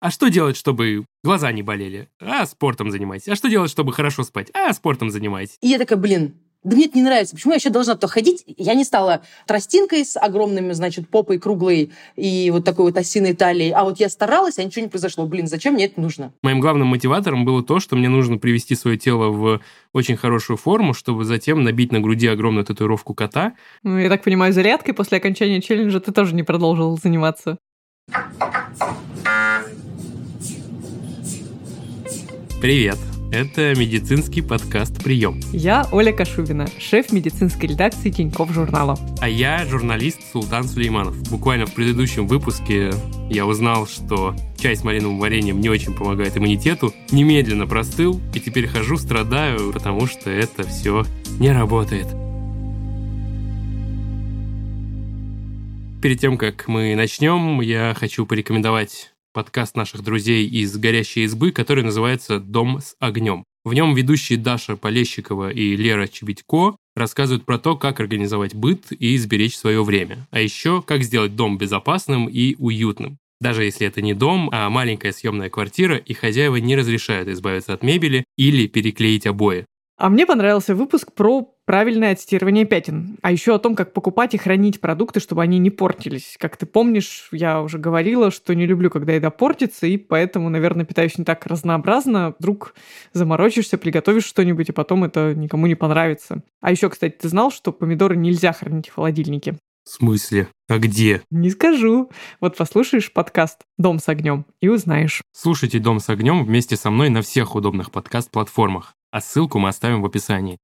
А что делать, чтобы глаза не болели? А, спортом занимайтесь. А что делать, чтобы хорошо спать? А, спортом занимайтесь. И я такая, блин, да мне это не нравится. Почему я еще должна то ходить? Я не стала тростинкой с огромными, значит, попой круглой и вот такой вот осиной талией. А вот я старалась, а ничего не произошло. Блин, зачем мне это нужно? Моим главным мотиватором было то, что мне нужно привести свое тело в очень хорошую форму, чтобы затем набить на груди огромную татуировку кота. Ну, я так понимаю, зарядкой после окончания челленджа ты тоже не продолжил заниматься. Привет! Это медицинский подкаст «Прием». Я Оля Кашубина, шеф медицинской редакции Тинькофф журнала. А я журналист Султан Сулейманов. Буквально в предыдущем выпуске я узнал, что чай с малиновым вареньем не очень помогает иммунитету. Немедленно простыл, и теперь хожу, страдаю, потому что это все не работает. Перед тем, как мы начнем, я хочу порекомендовать подкаст наших друзей из «Горящей избы», который называется «Дом с огнем». В нем ведущие Даша Полещикова и Лера Чебедько рассказывают про то, как организовать быт и сберечь свое время, а еще как сделать дом безопасным и уютным. Даже если это не дом, а маленькая съемная квартира, и хозяева не разрешают избавиться от мебели или переклеить обои. А мне понравился выпуск про правильное отстирывание пятен, а еще о том, как покупать и хранить продукты, чтобы они не портились. Как ты помнишь, я уже говорила, что не люблю, когда еда портится, и поэтому, наверное, питаюсь не так разнообразно. Вдруг заморочишься, приготовишь что-нибудь, и потом это никому не понравится. А еще, кстати, ты знал, что помидоры нельзя хранить в холодильнике? В смысле? А где? Не скажу. Вот послушаешь подкаст «Дом с огнем» и узнаешь. Слушайте «Дом с огнем» вместе со мной на всех удобных подкаст-платформах а ссылку мы оставим в описании.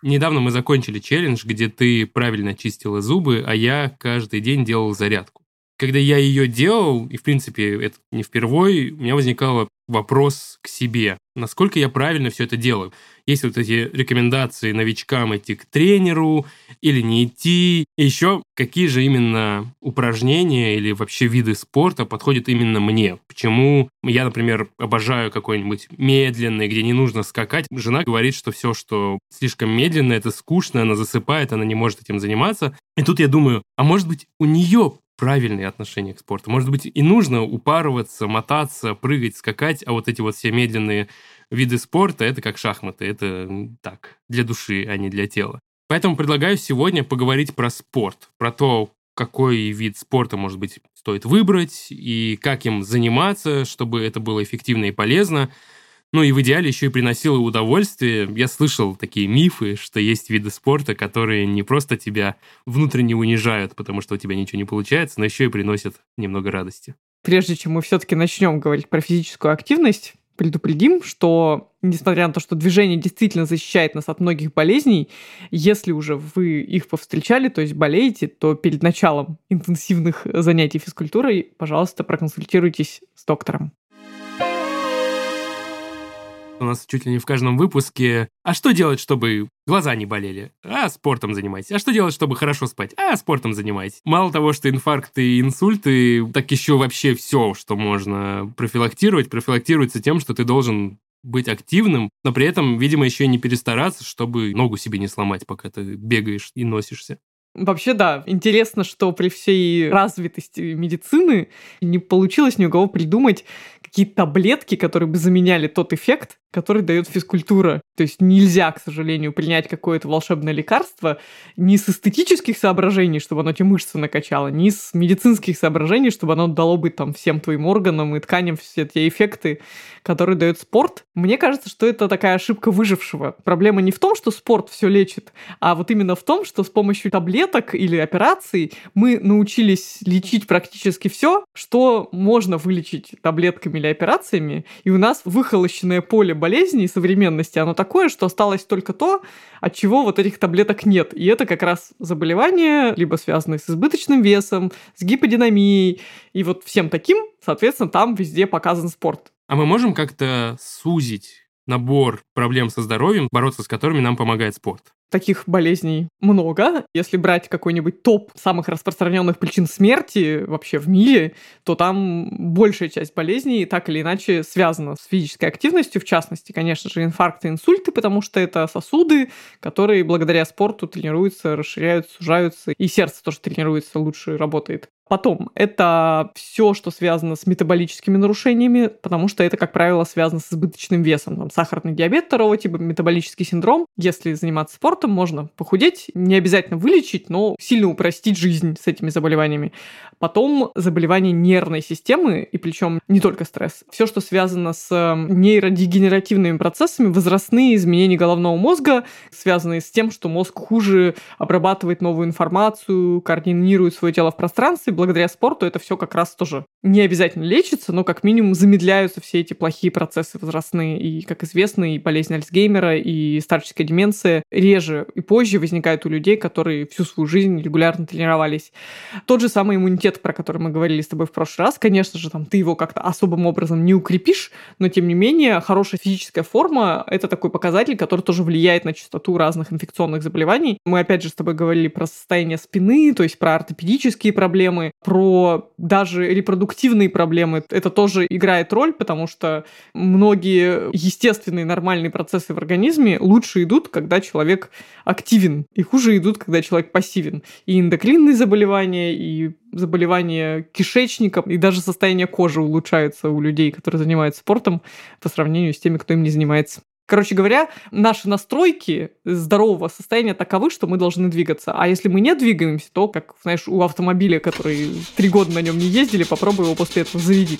Недавно мы закончили челлендж, где ты правильно чистила зубы, а я каждый день делал зарядку. Когда я ее делал, и в принципе это не впервой, у меня возникал вопрос к себе, насколько я правильно все это делаю есть вот эти рекомендации новичкам идти к тренеру или не идти. И еще какие же именно упражнения или вообще виды спорта подходят именно мне. Почему я, например, обожаю какой-нибудь медленный, где не нужно скакать. Жена говорит, что все, что слишком медленно, это скучно, она засыпает, она не может этим заниматься. И тут я думаю, а может быть у нее правильные отношения к спорту. Может быть, и нужно упарываться, мотаться, прыгать, скакать, а вот эти вот все медленные виды спорта — это как шахматы, это так, для души, а не для тела. Поэтому предлагаю сегодня поговорить про спорт, про то, какой вид спорта, может быть, стоит выбрать и как им заниматься, чтобы это было эффективно и полезно. Ну и в идеале еще и приносило удовольствие. Я слышал такие мифы, что есть виды спорта, которые не просто тебя внутренне унижают, потому что у тебя ничего не получается, но еще и приносят немного радости. Прежде чем мы все-таки начнем говорить про физическую активность, предупредим, что несмотря на то, что движение действительно защищает нас от многих болезней, если уже вы их повстречали, то есть болеете, то перед началом интенсивных занятий физкультурой, пожалуйста, проконсультируйтесь с доктором у нас чуть ли не в каждом выпуске. А что делать, чтобы глаза не болели? А спортом занимайтесь. А что делать, чтобы хорошо спать? А спортом занимайтесь. Мало того, что инфаркты и инсульты, так еще вообще все, что можно профилактировать, профилактируется тем, что ты должен быть активным, но при этом, видимо, еще и не перестараться, чтобы ногу себе не сломать, пока ты бегаешь и носишься. Вообще, да, интересно, что при всей развитости медицины не получилось ни у кого придумать какие-то таблетки, которые бы заменяли тот эффект, который дает физкультура. То есть нельзя, к сожалению, принять какое-то волшебное лекарство ни с эстетических соображений, чтобы оно эти мышцы накачало, ни с медицинских соображений, чтобы оно дало бы там всем твоим органам и тканям все те эффекты, которые дает спорт. Мне кажется, что это такая ошибка выжившего. Проблема не в том, что спорт все лечит, а вот именно в том, что с помощью таблеток или операций мы научились лечить практически все, что можно вылечить таблетками или операциями, и у нас выхолощенное поле болезней современности, оно такое, что осталось только то, от чего вот этих таблеток нет. И это как раз заболевания, либо связанные с избыточным весом, с гиподинамией, и вот всем таким, соответственно, там везде показан спорт. А мы можем как-то сузить набор проблем со здоровьем, бороться с которыми нам помогает спорт? Таких болезней много. Если брать какой-нибудь топ самых распространенных причин смерти вообще в мире, то там большая часть болезней так или иначе связана с физической активностью, в частности, конечно же, инфаркты, инсульты, потому что это сосуды, которые благодаря спорту тренируются, расширяются, сужаются, и сердце тоже тренируется, лучше работает. Потом, это все, что связано с метаболическими нарушениями, потому что это, как правило, связано с избыточным весом. Там, сахарный диабет второго типа, метаболический синдром. Если заниматься спортом, можно похудеть, не обязательно вылечить, но сильно упростить жизнь с этими заболеваниями. Потом заболевания нервной системы, и причем не только стресс. Все, что связано с эм, нейродегенеративными процессами, возрастные изменения головного мозга, связанные с тем, что мозг хуже обрабатывает новую информацию, координирует свое тело в пространстве, благодаря спорту это все как раз тоже не обязательно лечится, но как минимум замедляются все эти плохие процессы возрастные. И, как известно, и болезнь Альцгеймера, и старческая деменция реже и позже возникают у людей, которые всю свою жизнь регулярно тренировались. Тот же самый иммунитет, про который мы говорили с тобой в прошлый раз, конечно же, там ты его как-то особым образом не укрепишь, но тем не менее хорошая физическая форма – это такой показатель, который тоже влияет на частоту разных инфекционных заболеваний. Мы опять же с тобой говорили про состояние спины, то есть про ортопедические проблемы, про даже репродуктивные проблемы. Это тоже играет роль, потому что многие естественные нормальные процессы в организме лучше идут, когда человек активен, и хуже идут, когда человек пассивен. И эндокринные заболевания, и заболевания кишечника, и даже состояние кожи улучшаются у людей, которые занимаются спортом по сравнению с теми, кто им не занимается. Короче говоря, наши настройки здорового состояния таковы, что мы должны двигаться. А если мы не двигаемся, то, как, знаешь, у автомобиля, который три года на нем не ездили, попробуй его после этого заведи.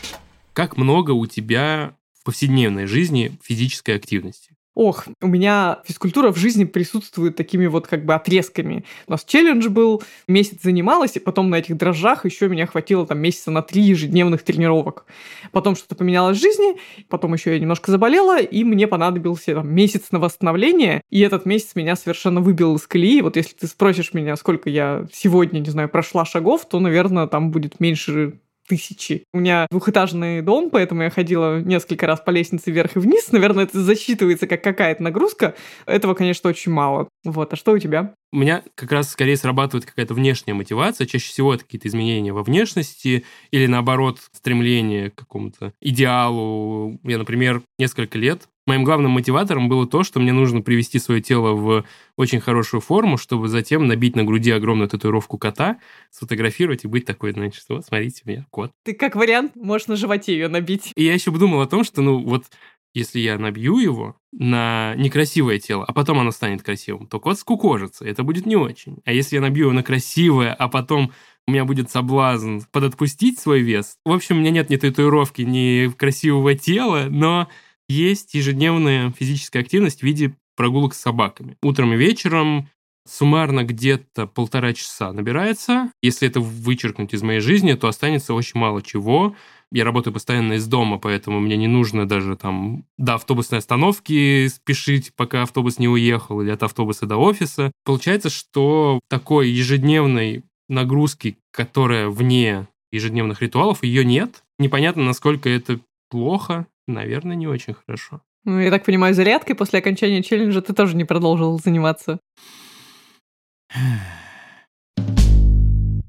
Как много у тебя в повседневной жизни физической активности? Ох, у меня физкультура в жизни присутствует такими вот как бы отрезками. У нас челлендж был, месяц занималась, и потом на этих дрожжах еще меня хватило там месяца на три ежедневных тренировок. Потом что-то поменялось в жизни, потом еще я немножко заболела, и мне понадобился там, месяц на восстановление, и этот месяц меня совершенно выбил из колеи. Вот если ты спросишь меня, сколько я сегодня, не знаю, прошла шагов, то, наверное, там будет меньше тысячи. У меня двухэтажный дом, поэтому я ходила несколько раз по лестнице вверх и вниз. Наверное, это засчитывается как какая-то нагрузка. Этого, конечно, очень мало. Вот, а что у тебя? У меня как раз скорее срабатывает какая-то внешняя мотивация. Чаще всего это какие-то изменения во внешности или, наоборот, стремление к какому-то идеалу. Я, например, несколько лет Моим главным мотиватором было то, что мне нужно привести свое тело в очень хорошую форму, чтобы затем набить на груди огромную татуировку кота, сфотографировать и быть такой, значит, вот, смотрите, у меня кот. Ты как вариант можешь на животе ее набить. И я еще подумал о том, что, ну, вот если я набью его на некрасивое тело, а потом оно станет красивым, то кот скукожится, это будет не очень. А если я набью его на красивое, а потом у меня будет соблазн подотпустить свой вес, в общем, у меня нет ни татуировки, ни красивого тела, но есть ежедневная физическая активность в виде прогулок с собаками. Утром и вечером суммарно где-то полтора часа набирается. Если это вычеркнуть из моей жизни, то останется очень мало чего. Я работаю постоянно из дома, поэтому мне не нужно даже там до автобусной остановки спешить, пока автобус не уехал, или от автобуса до офиса. Получается, что такой ежедневной нагрузки, которая вне ежедневных ритуалов, ее нет. Непонятно, насколько это плохо, наверное, не очень хорошо. Ну, я так понимаю, зарядкой после окончания челленджа ты тоже не продолжил заниматься.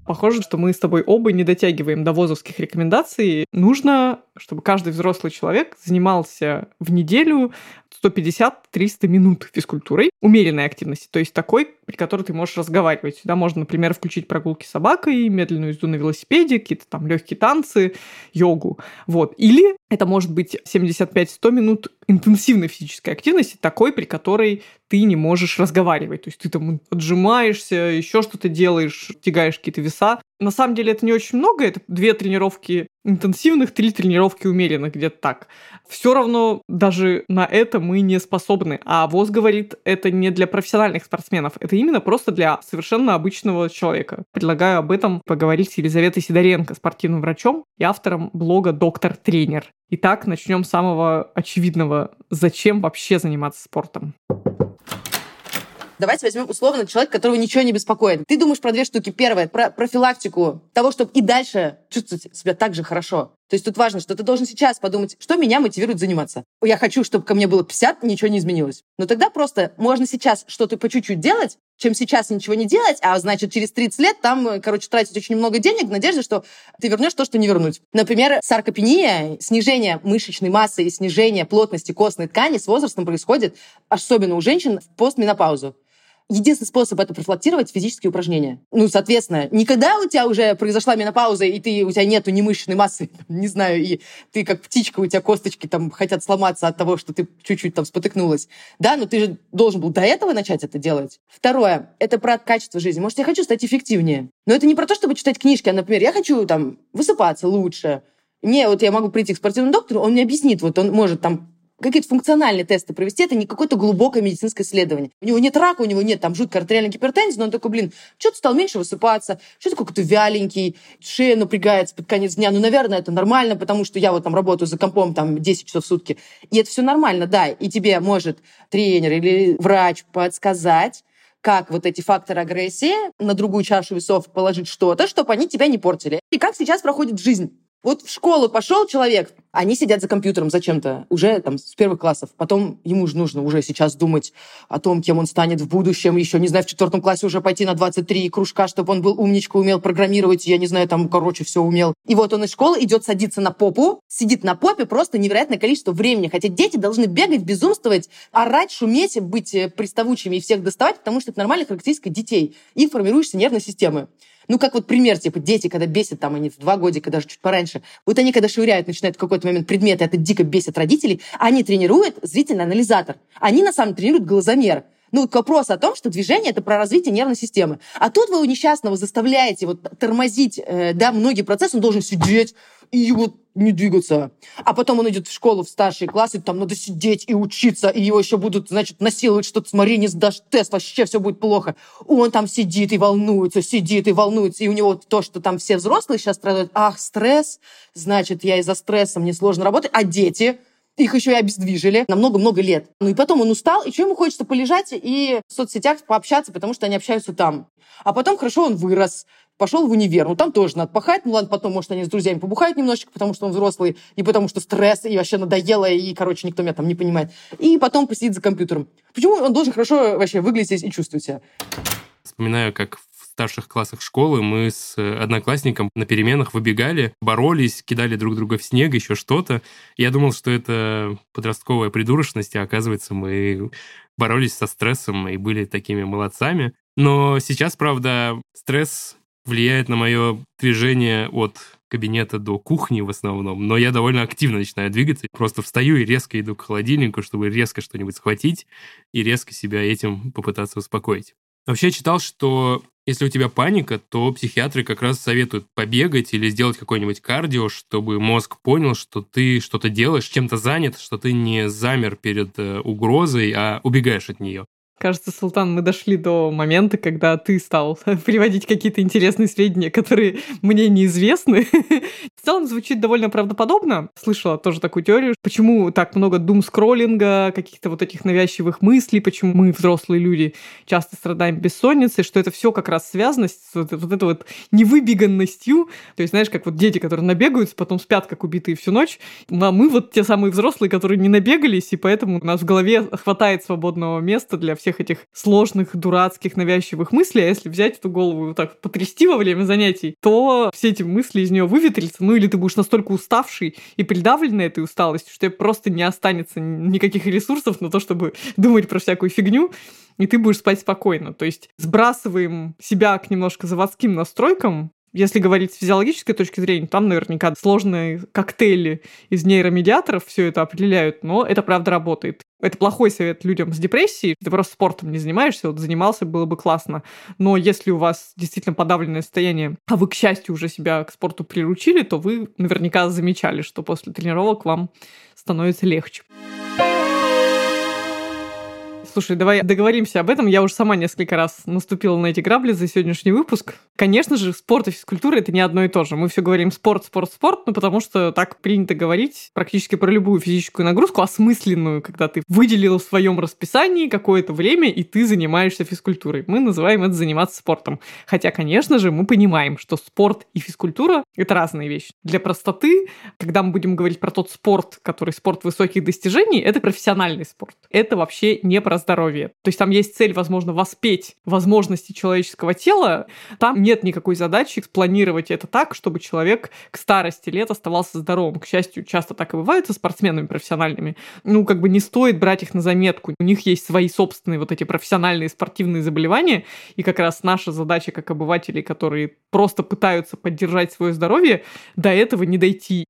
Похоже, что мы с тобой оба не дотягиваем до возовских рекомендаций. Нужно, чтобы каждый взрослый человек занимался в неделю 150-300 минут физкультурой, умеренной активности, то есть такой, при которой ты можешь разговаривать. Сюда можно, например, включить прогулки с собакой, медленную езду на велосипеде, какие-то там легкие танцы, йогу. Вот. Или это может быть 75-100 минут интенсивной физической активности, такой, при которой ты не можешь разговаривать. То есть ты там отжимаешься, еще что-то делаешь, тягаешь какие-то веса. На самом деле это не очень много, это две тренировки интенсивных, три тренировки умеренных, где-то так. Все равно даже на это мы не способны. А ВОЗ говорит, это не для профессиональных спортсменов, это именно просто для совершенно обычного человека. Предлагаю об этом поговорить с Елизаветой Сидоренко, спортивным врачом и автором блога «Доктор Тренер». Итак, начнем с самого очевидного. Зачем вообще заниматься спортом? Давайте возьмем условно человека, которого ничего не беспокоит. Ты думаешь про две штуки. Первое, про профилактику того, чтобы и дальше чувствовать себя так же хорошо. То есть тут важно, что ты должен сейчас подумать, что меня мотивирует заниматься. Я хочу, чтобы ко мне было 50, ничего не изменилось. Но тогда просто можно сейчас что-то по чуть-чуть делать, чем сейчас ничего не делать, а значит, через 30 лет там, короче, тратить очень много денег в надежде, что ты вернешь то, что не вернуть. Например, саркопения, снижение мышечной массы и снижение плотности костной ткани с возрастом происходит, особенно у женщин, в постменопаузу. Единственный способ это профилактировать физические упражнения. Ну, соответственно, никогда у тебя уже произошла менопауза, и ты, у тебя нету ни мышечной массы, не знаю, и ты как птичка, у тебя косточки там хотят сломаться от того, что ты чуть-чуть там спотыкнулась. Да, но ты же должен был до этого начать это делать. Второе, это про качество жизни. Может, я хочу стать эффективнее. Но это не про то, чтобы читать книжки, а, например, я хочу там высыпаться лучше, мне вот я могу прийти к спортивному доктору, он мне объяснит, вот он может там какие-то функциональные тесты провести, это не какое-то глубокое медицинское исследование. У него нет рака, у него нет там жуткой артериальной гипертензии, но он такой, блин, что ты стал меньше высыпаться, что ты какой-то вяленький, шея напрягается под конец дня. Ну, наверное, это нормально, потому что я вот там работаю за компом там 10 часов в сутки. И это все нормально, да. И тебе может тренер или врач подсказать, как вот эти факторы агрессии на другую чашу весов положить что-то, чтобы они тебя не портили. И как сейчас проходит жизнь. Вот в школу пошел человек, они сидят за компьютером зачем-то, уже там с первых классов. Потом ему же нужно уже сейчас думать о том, кем он станет в будущем. Еще, не знаю, в четвертом классе уже пойти на 23 кружка, чтобы он был умничка, умел программировать, я не знаю, там, короче, все умел. И вот он из школы идет садиться на попу, сидит на попе просто невероятное количество времени. Хотя дети должны бегать, безумствовать, орать, шуметь, быть э, приставучими и всех доставать, потому что это нормальная характеристика детей. Их формирующейся нервной системы. Ну, как вот пример, типа, дети, когда бесят, там, они в два годика, даже чуть пораньше, вот они, когда швыряют, начинают в какой-то момент предметы, это дико бесит родителей, они тренируют зрительный анализатор. Они, на самом деле, тренируют глазомер. Ну, к вопросу о том, что движение — это про развитие нервной системы. А тут вы у несчастного заставляете вот тормозить, э, да, многие процессы, он должен сидеть и вот не двигаться. А потом он идет в школу, в старшие классы, там надо сидеть и учиться, и его еще будут, значит, насиловать, что-то, смотри, не сдашь тест, вообще все будет плохо. Он там сидит и волнуется, сидит и волнуется, и у него то, что там все взрослые сейчас страдают, ах, стресс, значит, я из-за стресса, мне сложно работать, а дети, их еще и обездвижили на много-много лет. Ну и потом он устал, и что ему хочется полежать и в соцсетях пообщаться, потому что они общаются там. А потом хорошо он вырос, пошел в универ. Ну, там тоже надо пахать. Ну, ладно, потом, может, они с друзьями побухают немножечко, потому что он взрослый, и потому что стресс, и вообще надоело, и, короче, никто меня там не понимает. И потом посидит за компьютером. Почему он должен хорошо вообще выглядеть и чувствовать себя? Вспоминаю, как в старших классах школы мы с одноклассником на переменах выбегали, боролись, кидали друг друга в снег, еще что-то. Я думал, что это подростковая придурочность, а оказывается, мы боролись со стрессом и были такими молодцами. Но сейчас, правда, стресс влияет на мое движение от кабинета до кухни в основном, но я довольно активно начинаю двигаться. Просто встаю и резко иду к холодильнику, чтобы резко что-нибудь схватить и резко себя этим попытаться успокоить. Вообще читал, что если у тебя паника, то психиатры как раз советуют побегать или сделать какой-нибудь кардио, чтобы мозг понял, что ты что-то делаешь, чем-то занят, что ты не замер перед э, угрозой, а убегаешь от нее. Кажется, Султан, мы дошли до момента, когда ты стал приводить какие-то интересные сведения, которые мне неизвестны. В целом звучит довольно правдоподобно. Слышала тоже такую теорию, почему так много дум-скроллинга, каких-то вот этих навязчивых мыслей, почему мы, взрослые люди, часто страдаем бессонницей, что это все как раз связано с вот, вот этой вот невыбеганностью. То есть, знаешь, как вот дети, которые набегаются, потом спят как убитые всю ночь. А мы вот те самые взрослые, которые не набегались, и поэтому у нас в голове хватает свободного места для всех этих сложных, дурацких, навязчивых мыслей, а если взять эту голову вот так потрясти во время занятий, то все эти мысли из нее выветрятся, ну или ты будешь настолько уставший и придавленный этой усталостью, что тебе просто не останется никаких ресурсов на то, чтобы думать про всякую фигню, и ты будешь спать спокойно. То есть сбрасываем себя к немножко заводским настройкам, если говорить с физиологической точки зрения, там наверняка сложные коктейли из нейромедиаторов все это определяют, но это правда работает. Это плохой совет людям с депрессией. Ты просто спортом не занимаешься, вот занимался, было бы классно. Но если у вас действительно подавленное состояние, а вы, к счастью, уже себя к спорту приручили, то вы наверняка замечали, что после тренировок вам становится легче. Слушай, давай договоримся об этом. Я уже сама несколько раз наступила на эти грабли за сегодняшний выпуск. Конечно же, спорт и физкультура — это не одно и то же. Мы все говорим спорт, спорт, спорт, ну потому что так принято говорить практически про любую физическую нагрузку, осмысленную, когда ты выделил в своем расписании какое-то время, и ты занимаешься физкультурой. Мы называем это заниматься спортом. Хотя, конечно же, мы понимаем, что спорт и физкультура — это разные вещи. Для простоты, когда мы будем говорить про тот спорт, который спорт высоких достижений, это профессиональный спорт. Это вообще не про здоровье. То есть там есть цель, возможно, воспеть возможности человеческого тела. Там нет никакой задачи спланировать это так, чтобы человек к старости лет оставался здоровым. К счастью, часто так и бывает со спортсменами профессиональными. Ну, как бы не стоит брать их на заметку. У них есть свои собственные вот эти профессиональные спортивные заболевания, и как раз наша задача как обывателей, которые просто пытаются поддержать свое здоровье, до этого не дойти.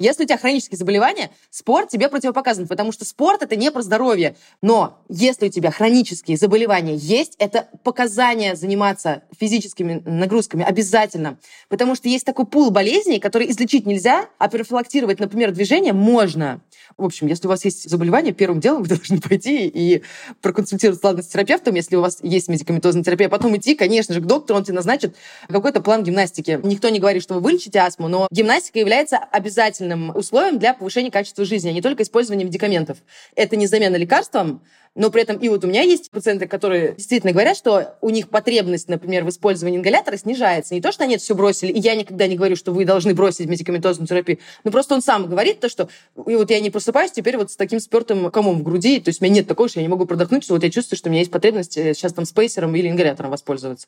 Если у тебя хронические заболевания, спорт тебе противопоказан, потому что спорт это не про здоровье. Но если у тебя хронические заболевания есть, это показание заниматься физическими нагрузками обязательно. Потому что есть такой пул болезней, которые излечить нельзя, а профилактировать, например, движение можно. В общем, если у вас есть заболевание, первым делом вы должны пойти и проконсультироваться ладно, с терапевтом, если у вас есть медикаментозная терапия, потом идти, конечно же, к доктору, он тебе назначит какой-то план гимнастики. Никто не говорит, что вы вылечите астму, но гимнастика является обязательным обязательным условием для повышения качества жизни, а не только использование медикаментов. Это не замена лекарствам, но при этом и вот у меня есть пациенты, которые действительно говорят, что у них потребность, например, в использовании ингалятора снижается. Не то, что они это все бросили, и я никогда не говорю, что вы должны бросить медикаментозную терапию, но просто он сам говорит то, что и вот я не просыпаюсь теперь вот с таким спертым комом в груди, то есть у меня нет такого, что я не могу продохнуть, что вот я чувствую, что у меня есть потребность э, сейчас там спейсером или ингалятором воспользоваться.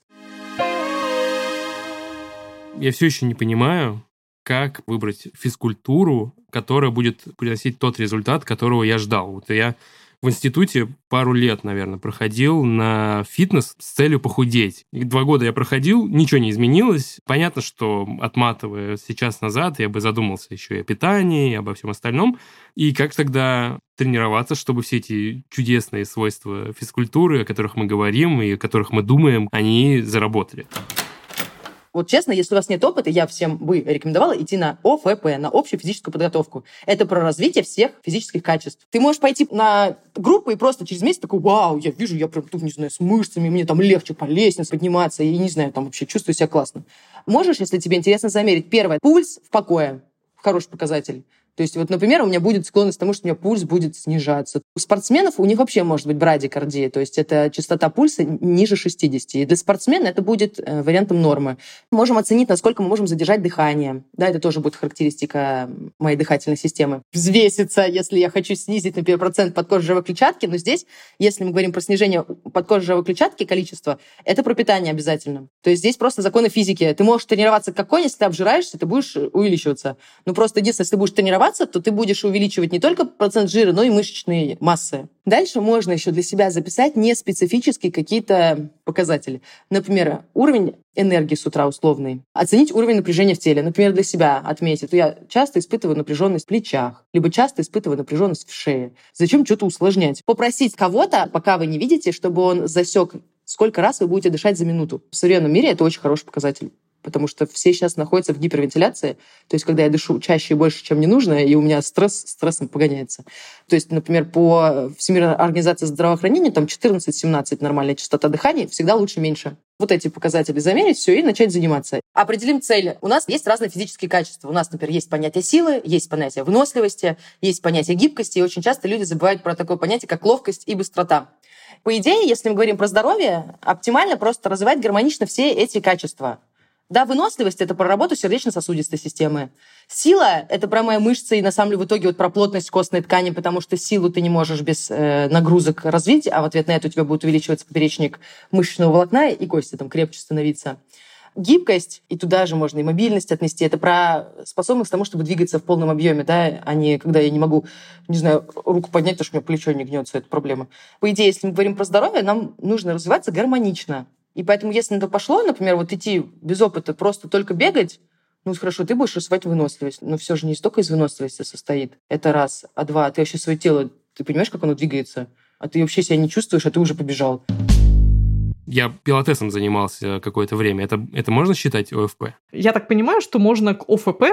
Я все еще не понимаю, как выбрать физкультуру, которая будет приносить тот результат, которого я ждал. Вот я в институте пару лет, наверное, проходил на фитнес с целью похудеть. И два года я проходил, ничего не изменилось. Понятно, что отматывая сейчас назад, я бы задумался еще и о питании, и обо всем остальном. И как тогда тренироваться, чтобы все эти чудесные свойства физкультуры, о которых мы говорим и о которых мы думаем, они заработали. Вот честно, если у вас нет опыта, я всем бы рекомендовала идти на ОФП, на общую физическую подготовку. Это про развитие всех физических качеств. Ты можешь пойти на группу и просто через месяц такой, вау, я вижу, я прям тут, не знаю, с мышцами, мне там легче по лестнице подниматься, и не знаю, там вообще чувствую себя классно. Можешь, если тебе интересно замерить, первое, пульс в покое, хороший показатель. То есть, вот, например, у меня будет склонность к тому, что у меня пульс будет снижаться. У спортсменов у них вообще может быть брадикардия, то есть это частота пульса ниже 60. И для спортсмена это будет э, вариантом нормы. Можем оценить, насколько мы можем задержать дыхание. Да, это тоже будет характеристика моей дыхательной системы. Взвеситься, если я хочу снизить, например, процент подкожной клетчатки, но здесь, если мы говорим про снижение подкожной клетчатки, количество, это про питание обязательно. То есть здесь просто законы физики. Ты можешь тренироваться как конь, если ты обжираешься, ты будешь увеличиваться. Ну просто единственное, если ты будешь тренироваться тренироваться, то ты будешь увеличивать не только процент жира, но и мышечные массы. Дальше можно еще для себя записать не специфические какие-то показатели. Например, уровень энергии с утра условный. Оценить уровень напряжения в теле. Например, для себя отметить. Я часто испытываю напряженность в плечах, либо часто испытываю напряженность в шее. Зачем что-то усложнять? Попросить кого-то, пока вы не видите, чтобы он засек, сколько раз вы будете дышать за минуту. В современном мире это очень хороший показатель потому что все сейчас находятся в гипервентиляции, то есть когда я дышу чаще и больше, чем не нужно, и у меня стресс стрессом погоняется. То есть, например, по Всемирной организации здравоохранения там 14-17 нормальная частота дыхания, всегда лучше меньше. Вот эти показатели замерить, все, и начать заниматься. Определим цели. У нас есть разные физические качества. У нас, например, есть понятие силы, есть понятие выносливости, есть понятие гибкости, и очень часто люди забывают про такое понятие, как ловкость и быстрота. По идее, если мы говорим про здоровье, оптимально просто развивать гармонично все эти качества. Да, выносливость — это про работу сердечно-сосудистой системы. Сила — это про мои мышцы и, на самом деле, в итоге вот про плотность костной ткани, потому что силу ты не можешь без э, нагрузок развить, а в ответ на это у тебя будет увеличиваться поперечник мышечного волокна, и кости там крепче становиться. Гибкость, и туда же можно и мобильность отнести, это про способность к тому, чтобы двигаться в полном объеме, да, а не когда я не могу, не знаю, руку поднять, потому что у меня плечо не гнется, это проблема. По идее, если мы говорим про здоровье, нам нужно развиваться гармонично. И поэтому, если на это пошло, например, вот идти без опыта, просто только бегать, ну, хорошо, ты будешь развивать выносливость, но все же не столько из выносливости состоит. Это раз. А два, ты вообще свое тело, ты понимаешь, как оно двигается? А ты вообще себя не чувствуешь, а ты уже побежал. Я пилотесом занимался какое-то время. Это, это можно считать ОФП? Я так понимаю, что можно к ОФП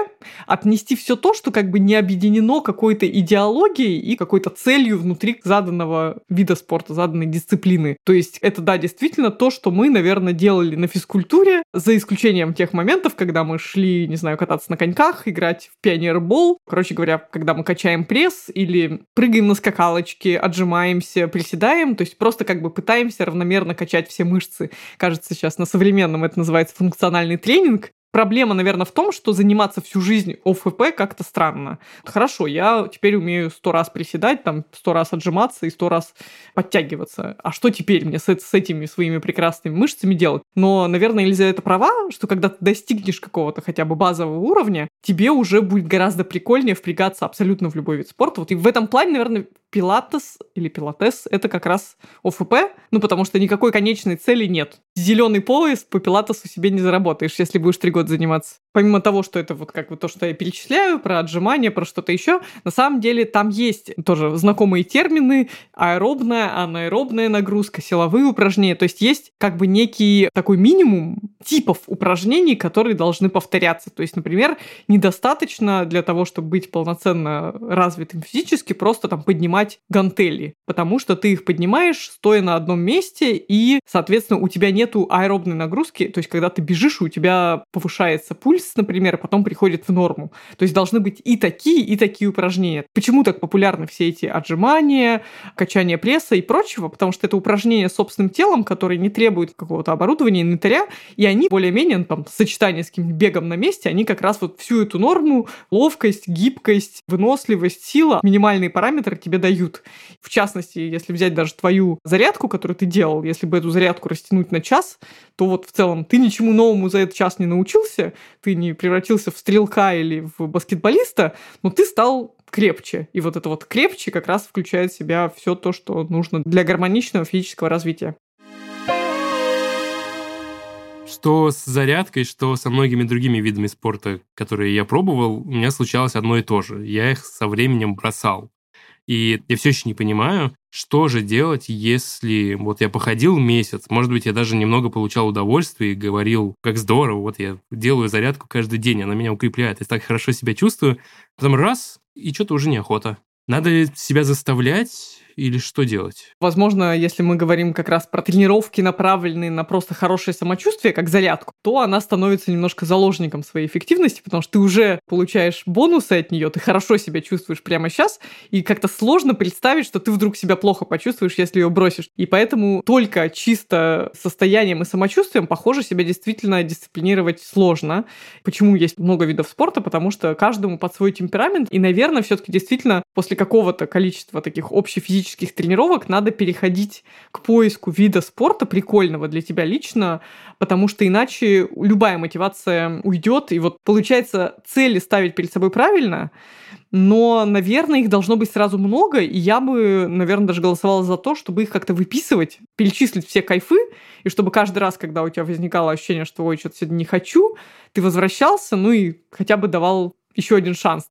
отнести все то, что как бы не объединено какой-то идеологией и какой-то целью внутри заданного вида спорта, заданной дисциплины. То есть это, да, действительно то, что мы, наверное, делали на физкультуре, за исключением тех моментов, когда мы шли, не знаю, кататься на коньках, играть в пионербол. Короче говоря, когда мы качаем пресс или прыгаем на скакалочке, отжимаемся, приседаем, то есть просто как бы пытаемся равномерно качать все мышцы. Кажется, сейчас на современном это называется функциональный тренинг. Проблема, наверное, в том, что заниматься всю жизнь ОФП как-то странно. Хорошо, я теперь умею сто раз приседать, там сто раз отжиматься и сто раз подтягиваться. А что теперь мне с, с этими своими прекрасными мышцами делать? Но, наверное, Елизавета права, что когда ты достигнешь какого-то хотя бы базового уровня, тебе уже будет гораздо прикольнее впрягаться абсолютно в любой вид спорта. Вот и в этом плане, наверное, пилатес или пилатес — это как раз ОФП, ну, потому что никакой конечной цели нет. Зеленый пояс по пилатесу себе не заработаешь, если будешь три года заниматься. Помимо того, что это вот как бы то, что я перечисляю, про отжимания, про что-то еще, на самом деле там есть тоже знакомые термины, аэробная, анаэробная нагрузка, силовые упражнения, то есть есть как бы некий такой минимум типов упражнений, которые должны повторяться. То есть, например, недостаточно для того, чтобы быть полноценно развитым физически, просто там поднимать гантели, потому что ты их поднимаешь, стоя на одном месте, и, соответственно, у тебя нету аэробной нагрузки, то есть, когда ты бежишь, у тебя повышается пульс, например, а потом приходит в норму. То есть, должны быть и такие, и такие упражнения. Почему так популярны все эти отжимания, качание пресса и прочего? Потому что это упражнения с собственным телом, которые не требуют какого-то оборудования, инвентаря, и они более-менее, ну, там, сочетание с каким-нибудь бегом на месте, они как раз вот всю эту норму, ловкость, гибкость, выносливость, сила, минимальные параметры тебе дают. В частности, если взять даже твою зарядку, которую ты делал, если бы эту зарядку растянуть на час, то вот в целом ты ничему новому за этот час не научился, ты не превратился в стрелка или в баскетболиста, но ты стал крепче. И вот это вот крепче как раз включает в себя все то, что нужно для гармоничного физического развития. Что с зарядкой, что со многими другими видами спорта, которые я пробовал, у меня случалось одно и то же. Я их со временем бросал. И я все еще не понимаю, что же делать, если вот я походил месяц, может быть, я даже немного получал удовольствие и говорил, как здорово, вот я делаю зарядку каждый день, она меня укрепляет, я так хорошо себя чувствую. Потом раз, и что-то уже неохота. Надо себя заставлять или что делать? Возможно, если мы говорим как раз про тренировки, направленные на просто хорошее самочувствие, как зарядку, то она становится немножко заложником своей эффективности, потому что ты уже получаешь бонусы от нее, ты хорошо себя чувствуешь прямо сейчас, и как-то сложно представить, что ты вдруг себя плохо почувствуешь, если ее бросишь. И поэтому только чисто состоянием и самочувствием, похоже, себя действительно дисциплинировать сложно. Почему есть много видов спорта? Потому что каждому под свой темперамент, и, наверное, все-таки действительно после какого-то количества таких общефизических физических тренировок надо переходить к поиску вида спорта прикольного для тебя лично, потому что иначе любая мотивация уйдет. И вот получается цели ставить перед собой правильно, но, наверное, их должно быть сразу много, и я бы, наверное, даже голосовала за то, чтобы их как-то выписывать, перечислить все кайфы, и чтобы каждый раз, когда у тебя возникало ощущение, что ой, что-то сегодня не хочу, ты возвращался, ну и хотя бы давал еще один шанс.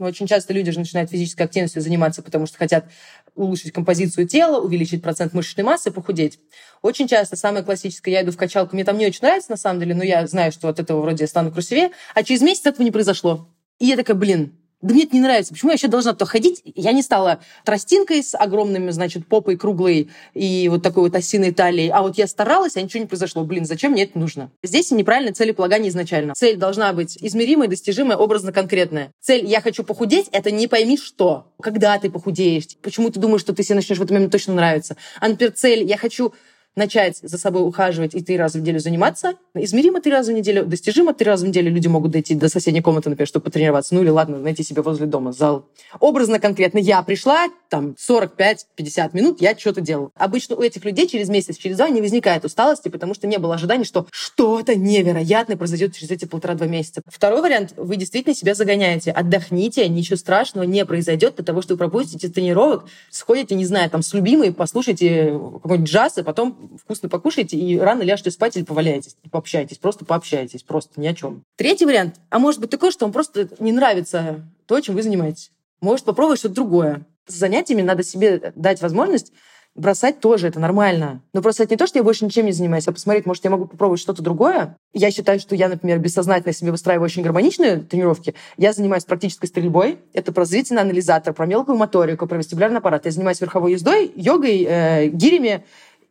Очень часто люди же начинают физической активностью заниматься, потому что хотят улучшить композицию тела, увеличить процент мышечной массы, похудеть. Очень часто, самое классическое, я иду в качалку, мне там не очень нравится на самом деле, но я знаю, что от этого вроде я стану красивее, а через месяц этого не произошло. И я такая, блин, да мне это не нравится. Почему я еще должна то ходить? Я не стала тростинкой с огромными, значит, попой круглой и вот такой вот осиной талией. А вот я старалась, а ничего не произошло. Блин, зачем мне это нужно? Здесь неправильное целеполагание изначально. Цель должна быть измеримая, достижимая, образно конкретная. Цель «я хочу похудеть» — это не пойми что. Когда ты похудеешь? Почему ты думаешь, что ты себе начнешь в этом момент точно нравится? А, например, цель «я хочу начать за собой ухаживать и три раза в неделю заниматься. Измеримо три раза в неделю, достижимо три раза в неделю. Люди могут дойти до соседней комнаты, например, чтобы потренироваться. Ну или ладно, найти себе возле дома зал. Образно конкретно я пришла, там 45-50 минут, я что-то делал. Обычно у этих людей через месяц, через два не возникает усталости, потому что не было ожиданий, что что-то невероятное произойдет через эти полтора-два месяца. Второй вариант, вы действительно себя загоняете. Отдохните, ничего страшного не произойдет для того, что вы пропустите тренировок, сходите, не знаю, там с любимой, послушайте какой-нибудь джаз, и потом вкусно покушайте и рано ляжете спать или поваляйтесь, пообщайтесь, просто пообщайтесь, просто ни о чем. Третий вариант, а может быть такой, что вам просто не нравится то, чем вы занимаетесь. Может попробовать что-то другое. С занятиями надо себе дать возможность бросать тоже, это нормально. Но это не то, что я больше ничем не занимаюсь, а посмотреть, может, я могу попробовать что-то другое. Я считаю, что я, например, бессознательно себе выстраиваю очень гармоничные тренировки. Я занимаюсь практической стрельбой. Это про зрительный анализатор, про мелкую моторику, про вестибулярный аппарат. Я занимаюсь верховой ездой, йогой, э, гирями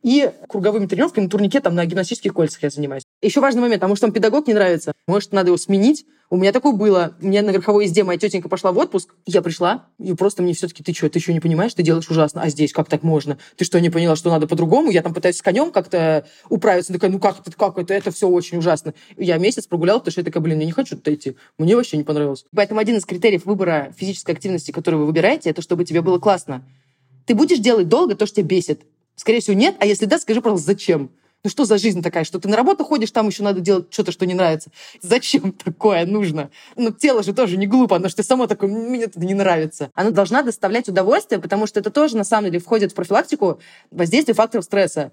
и круговыми тренировками на турнике, там, на гимнастических кольцах я занимаюсь. Еще важный момент, а может, вам педагог не нравится? Может, надо его сменить? У меня такое было. У меня на верховой езде моя тетенька пошла в отпуск. Я пришла, и просто мне все-таки, ты что, ты что, не понимаешь, ты делаешь ужасно. А здесь как так можно? Ты что, не поняла, что надо по-другому? Я там пытаюсь с конем как-то управиться. Такая, ну как, как это? Это все очень ужасно. Я месяц прогуляла, потому что я такая, блин, я не хочу туда идти. Мне вообще не понравилось. Поэтому один из критериев выбора физической активности, которую вы выбираете, это чтобы тебе было классно. Ты будешь делать долго то, что тебя бесит. Скорее всего, нет. А если да, скажи, пожалуйста, зачем? Ну что за жизнь такая, что ты на работу ходишь, там еще надо делать что-то, что не нравится. Зачем такое нужно? Ну, тело же тоже не глупо, оно что само такое, мне это не нравится. Она должна доставлять удовольствие, потому что это тоже, на самом деле, входит в профилактику воздействия факторов стресса.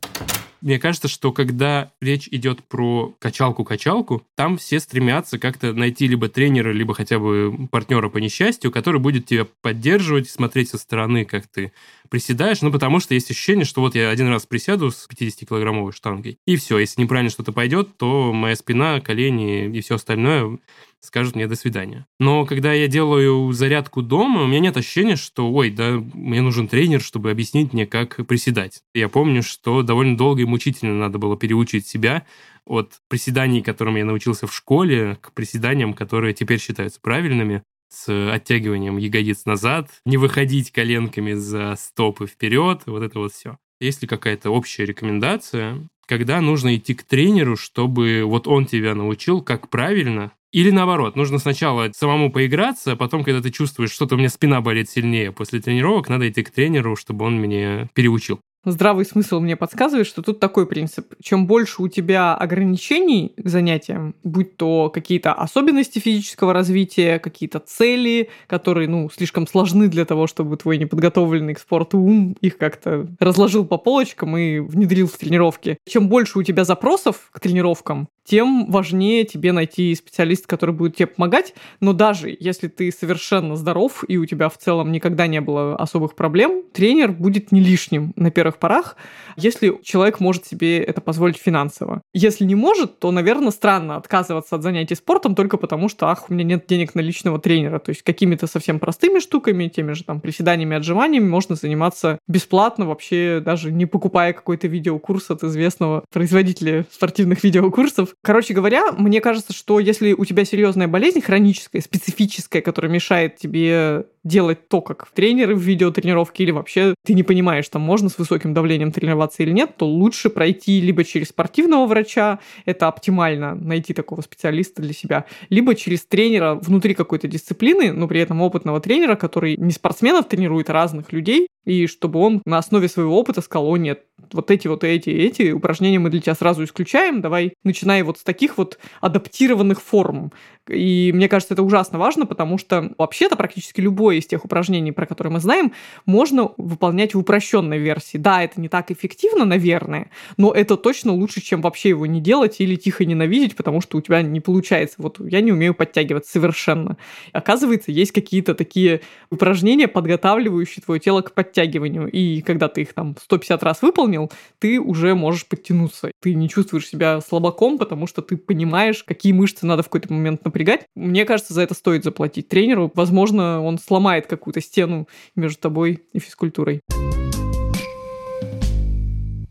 Мне кажется, что когда речь идет про качалку-качалку, там все стремятся как-то найти либо тренера, либо хотя бы партнера по несчастью, который будет тебя поддерживать, смотреть со стороны, как ты приседаешь, ну, потому что есть ощущение, что вот я один раз присяду с 50-килограммовой штангой, и все, если неправильно что-то пойдет, то моя спина, колени и все остальное скажут мне «до свидания». Но когда я делаю зарядку дома, у меня нет ощущения, что, ой, да, мне нужен тренер, чтобы объяснить мне, как приседать. Я помню, что довольно долго и мучительно надо было переучить себя от приседаний, которым я научился в школе, к приседаниям, которые теперь считаются правильными с оттягиванием ягодиц назад, не выходить коленками за стопы вперед, вот это вот все. Есть ли какая-то общая рекомендация, когда нужно идти к тренеру, чтобы вот он тебя научил, как правильно или наоборот, нужно сначала самому поиграться, а потом, когда ты чувствуешь, что-то у меня спина болит сильнее после тренировок, надо идти к тренеру, чтобы он меня переучил здравый смысл мне подсказывает, что тут такой принцип. Чем больше у тебя ограничений к занятиям, будь то какие-то особенности физического развития, какие-то цели, которые, ну, слишком сложны для того, чтобы твой неподготовленный к спорту ум их как-то разложил по полочкам и внедрил в тренировки. Чем больше у тебя запросов к тренировкам, тем важнее тебе найти специалиста, который будет тебе помогать. Но даже если ты совершенно здоров и у тебя в целом никогда не было особых проблем, тренер будет не лишним на первых порах, если человек может себе это позволить финансово. Если не может, то, наверное, странно отказываться от занятий спортом только потому, что, ах, у меня нет денег на личного тренера. То есть какими-то совсем простыми штуками, теми же там приседаниями, отжиманиями можно заниматься бесплатно, вообще даже не покупая какой-то видеокурс от известного производителя спортивных видеокурсов. Короче говоря, мне кажется, что если у тебя серьезная болезнь, хроническая, специфическая, которая мешает тебе делать то, как тренеры в видеотренировке, или вообще ты не понимаешь, там можно с высоким давлением тренироваться или нет, то лучше пройти либо через спортивного врача, это оптимально найти такого специалиста для себя, либо через тренера внутри какой-то дисциплины, но при этом опытного тренера, который не спортсменов тренирует, а разных людей, и чтобы он на основе своего опыта сказал, о нет, вот эти, вот эти, эти упражнения мы для тебя сразу исключаем, давай начинай вот с таких вот адаптированных форм. И мне кажется, это ужасно важно, потому что вообще-то практически любое из тех упражнений, про которые мы знаем, можно выполнять в упрощенной версии. Да, это не так эффективно, наверное, но это точно лучше, чем вообще его не делать или тихо ненавидеть, потому что у тебя не получается. Вот я не умею подтягиваться совершенно. Оказывается, есть какие-то такие упражнения, подготавливающие твое тело к подтягиванию. И когда ты их там 150 раз выполнил, ты уже можешь подтянуться. Ты не чувствуешь себя слабаком, потому что ты понимаешь, какие мышцы надо в какой-то момент напрягать. Мне кажется, за это стоит заплатить тренеру. Возможно, он сломает какую-то стену между тобой и физкультурой.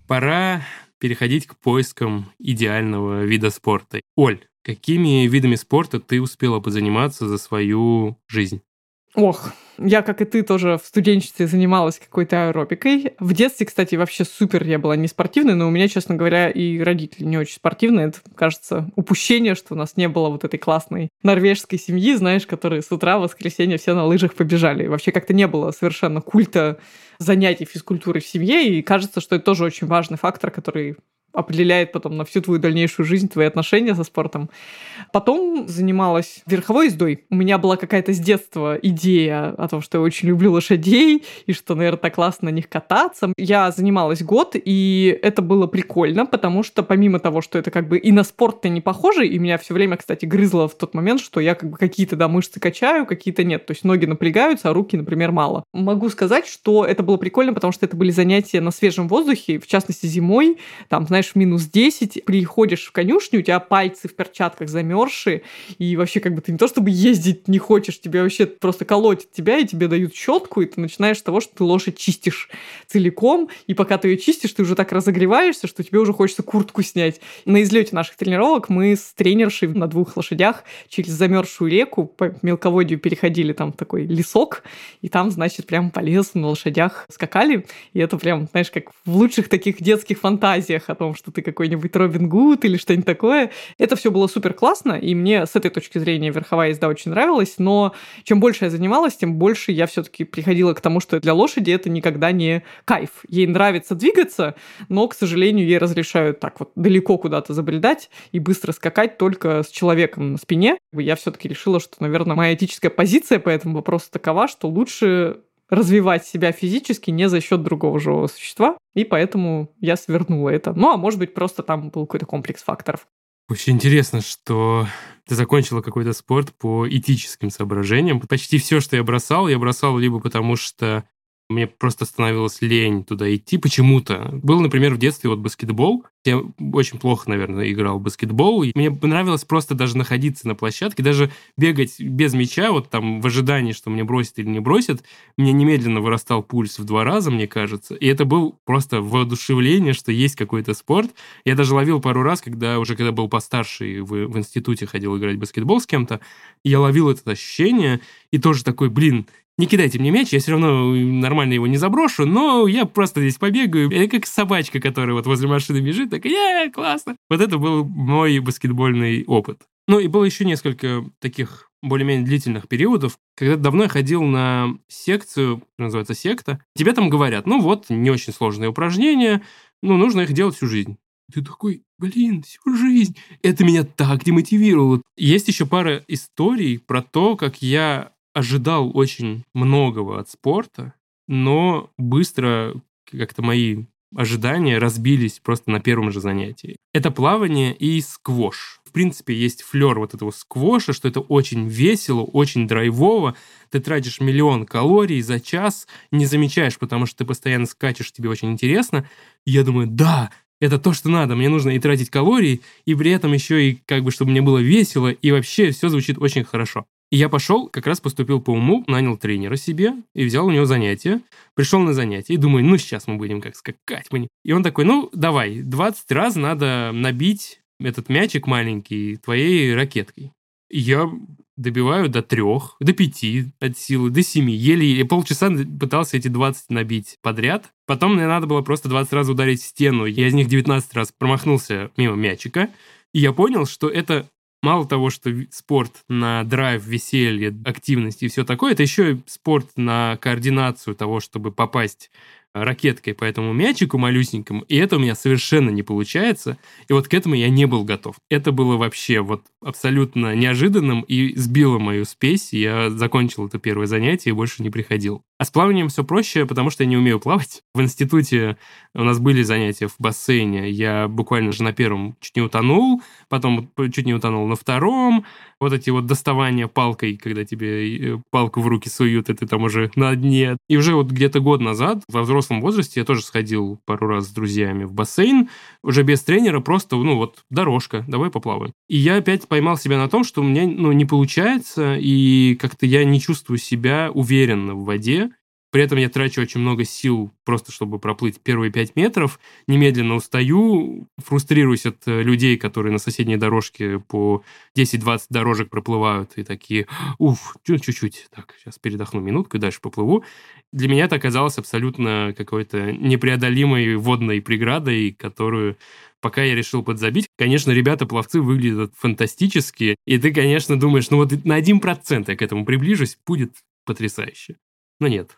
Пора переходить к поискам идеального вида спорта. Оль, какими видами спорта ты успела позаниматься за свою жизнь? Ох, я, как и ты, тоже в студенчестве занималась какой-то аэробикой. В детстве, кстати, вообще супер я была не спортивной, но у меня, честно говоря, и родители не очень спортивные. Это, кажется, упущение, что у нас не было вот этой классной норвежской семьи, знаешь, которые с утра в воскресенье все на лыжах побежали. Вообще как-то не было совершенно культа занятий физкультурой в семье, и кажется, что это тоже очень важный фактор, который определяет потом на всю твою дальнейшую жизнь, твои отношения со спортом. Потом занималась верховой ездой. У меня была какая-то с детства идея о том, что я очень люблю лошадей, и что, наверное, так классно на них кататься. Я занималась год, и это было прикольно, потому что помимо того, что это как бы и на спорт-то не похоже, и меня все время, кстати, грызло в тот момент, что я как бы какие-то, да, мышцы качаю, какие-то нет. То есть ноги напрягаются, а руки, например, мало. Могу сказать, что это было прикольно, потому что это были занятия на свежем воздухе, в частности, зимой. Там, знаешь, знаешь, минус 10, приходишь в конюшню, у тебя пальцы в перчатках замерзшие, и вообще как бы ты не то чтобы ездить не хочешь, тебе вообще просто колотит тебя, и тебе дают щетку, и ты начинаешь с того, что ты лошадь чистишь целиком, и пока ты ее чистишь, ты уже так разогреваешься, что тебе уже хочется куртку снять. На излете наших тренировок мы с тренершей на двух лошадях через замерзшую реку по мелководью переходили там такой лесок, и там, значит, прям по лесу на лошадях скакали, и это прям, знаешь, как в лучших таких детских фантазиях о том, что ты какой-нибудь Робин Гуд или что-нибудь такое. Это все было супер классно, и мне с этой точки зрения верховая езда очень нравилась, но чем больше я занималась, тем больше я все-таки приходила к тому, что для лошади это никогда не кайф. Ей нравится двигаться, но, к сожалению, ей разрешают так вот далеко куда-то забредать и быстро скакать только с человеком на спине. Я все-таки решила, что, наверное, моя этическая позиция по этому вопросу такова, что лучше развивать себя физически не за счет другого живого существа, и поэтому я свернула это. Ну, а может быть, просто там был какой-то комплекс факторов. Очень интересно, что ты закончила какой-то спорт по этическим соображениям. Почти все, что я бросал, я бросал либо потому, что мне просто становилось лень туда идти почему-то. Был, например, в детстве вот баскетбол. Я очень плохо, наверное, играл в баскетбол. И мне нравилось просто даже находиться на площадке, даже бегать без мяча, вот там в ожидании, что мне бросят или не бросят. Мне немедленно вырастал пульс в два раза, мне кажется. И это был просто воодушевление, что есть какой-то спорт. Я даже ловил пару раз, когда уже когда был постарше и в, в институте ходил играть в баскетбол с кем-то, я ловил это ощущение и тоже такой, блин, не кидайте мне мяч, я все равно нормально его не заброшу, но я просто здесь побегаю. Я как собачка, которая вот возле машины бежит, так я классно. Вот это был мой баскетбольный опыт. Ну и было еще несколько таких более-менее длительных периодов, когда давно я ходил на секцию, называется секта, тебе там говорят, ну вот, не очень сложные упражнения, ну нужно их делать всю жизнь. Ты такой, блин, всю жизнь. Это меня так демотивировало. Есть еще пара историй про то, как я ожидал очень многого от спорта, но быстро как-то мои ожидания разбились просто на первом же занятии. Это плавание и сквош. В принципе, есть флер вот этого сквоша, что это очень весело, очень драйвово. Ты тратишь миллион калорий за час, не замечаешь, потому что ты постоянно скачешь, тебе очень интересно. Я думаю, да, это то, что надо. Мне нужно и тратить калории, и при этом еще и как бы, чтобы мне было весело, и вообще все звучит очень хорошо. И я пошел, как раз поступил по уму, нанял тренера себе и взял у него занятия. Пришел на занятия и думаю, ну сейчас мы будем как скакать. И он такой, ну давай, 20 раз надо набить этот мячик маленький твоей ракеткой. И я добиваю до трех, до пяти от силы, до семи. Еле полчаса пытался эти 20 набить подряд. Потом мне надо было просто 20 раз ударить в стену. Я из них 19 раз промахнулся мимо мячика. И я понял, что это мало того, что спорт на драйв, веселье, активность и все такое, это еще и спорт на координацию того, чтобы попасть ракеткой по этому мячику малюсенькому, и это у меня совершенно не получается, и вот к этому я не был готов. Это было вообще вот абсолютно неожиданным и сбило мою спесь, я закончил это первое занятие и больше не приходил. А с плаванием все проще, потому что я не умею плавать. В институте у нас были занятия в бассейне. Я буквально же на первом чуть не утонул, потом чуть не утонул на втором. Вот эти вот доставания палкой, когда тебе э, палку в руки суют, и ты там уже на дне. И уже вот где-то год назад, во взрослом возрасте, я тоже сходил пару раз с друзьями в бассейн, уже без тренера, просто, ну вот, дорожка, давай поплаваем. И я опять поймал себя на том, что у меня, ну, не получается, и как-то я не чувствую себя уверенно в воде, при этом я трачу очень много сил просто, чтобы проплыть первые пять метров. Немедленно устаю, фрустрируюсь от э, людей, которые на соседней дорожке по 10-20 дорожек проплывают и такие, уф, чуть-чуть, так, сейчас передохну минутку и дальше поплыву. Для меня это оказалось абсолютно какой-то непреодолимой водной преградой, которую пока я решил подзабить. Конечно, ребята-пловцы выглядят фантастически, и ты, конечно, думаешь, ну вот на 1% я к этому приближусь, будет потрясающе. Но нет,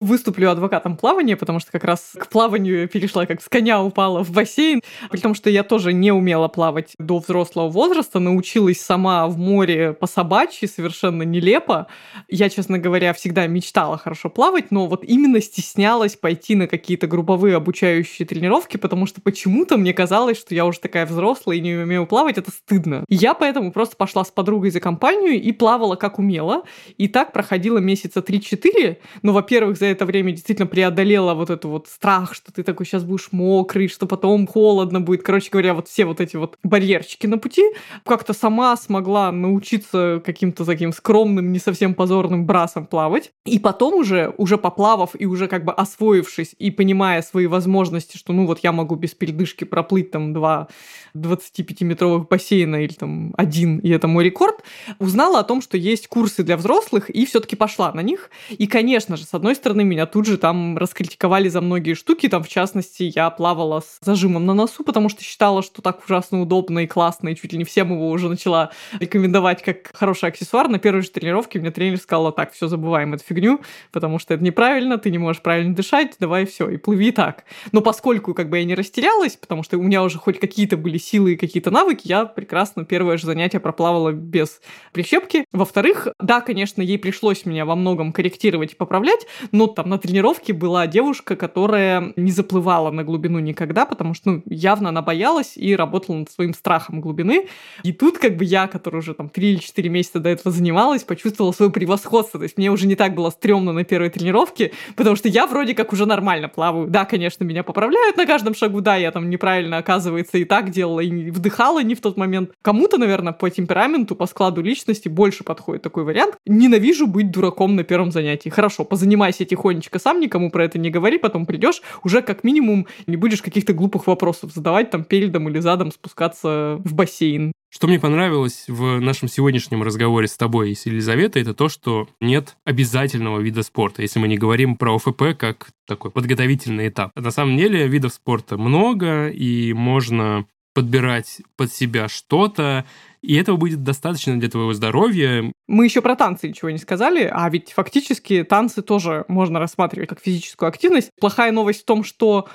выступлю адвокатом плавания, потому что как раз к плаванию я перешла, как с коня упала в бассейн. При том, что я тоже не умела плавать до взрослого возраста, научилась сама в море по собачьи, совершенно нелепо. Я, честно говоря, всегда мечтала хорошо плавать, но вот именно стеснялась пойти на какие-то групповые обучающие тренировки, потому что почему-то мне казалось, что я уже такая взрослая и не умею плавать, это стыдно. Я поэтому просто пошла с подругой за компанию и плавала как умела. И так проходила месяца 3-4. Но, во-первых, за это время действительно преодолела вот эту вот страх, что ты такой сейчас будешь мокрый, что потом холодно будет. Короче говоря, вот все вот эти вот барьерчики на пути. Как-то сама смогла научиться каким-то таким скромным, не совсем позорным брасом плавать. И потом уже, уже поплавав и уже как бы освоившись и понимая свои возможности, что ну вот я могу без передышки проплыть там два 25-метровых бассейна или там один, и это мой рекорд, узнала о том, что есть курсы для взрослых, и все-таки пошла на них. И, конечно же, с одной стороны, меня тут же там раскритиковали за многие штуки, там, в частности, я плавала с зажимом на носу, потому что считала, что так ужасно удобно и классно, и чуть ли не всем его уже начала рекомендовать как хороший аксессуар. На первой же тренировке мне тренер сказала, так, все, забываем эту фигню, потому что это неправильно, ты не можешь правильно дышать, давай все, и плыви так. Но поскольку как бы я не растерялась, потому что у меня уже хоть какие-то были силы и какие-то навыки, я прекрасно первое же занятие проплавала без прищепки. Во-вторых, да, конечно, ей пришлось меня во многом корректировать и поправлять, но там на тренировке была девушка, которая не заплывала на глубину никогда, потому что ну, явно она боялась и работала над своим страхом глубины. И тут как бы я, которая уже там 3 или 4 месяца до этого занималась, почувствовала свое превосходство. То есть мне уже не так было стрёмно на первой тренировке, потому что я вроде как уже нормально плаваю. Да, конечно, меня поправляют на каждом шагу, да, я там неправильно, оказывается, и так делала и вдыхала не в тот момент. Кому-то, наверное, по темпераменту, по складу личности больше подходит такой вариант. Ненавижу быть дураком на первом занятии. Хорошо, позанимайся тихонечко сам, никому про это не говори, потом придешь, уже как минимум не будешь каких-то глупых вопросов задавать там передом или задом спускаться в бассейн. Что мне понравилось в нашем сегодняшнем разговоре с тобой и с Елизаветой, это то, что нет обязательного вида спорта, если мы не говорим про ОФП как такой подготовительный этап. На самом деле видов спорта много, и можно подбирать под себя что-то, и этого будет достаточно для твоего здоровья. Мы еще про танцы ничего не сказали, а ведь фактически танцы тоже можно рассматривать как физическую активность. Плохая новость в том, что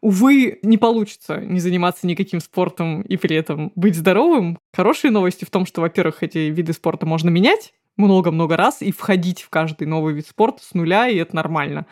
увы, не получится не заниматься никаким спортом и при этом быть здоровым. Хорошие новости в том, что, во-первых, эти виды спорта можно менять, много-много раз и входить в каждый новый вид спорта с нуля, и это нормально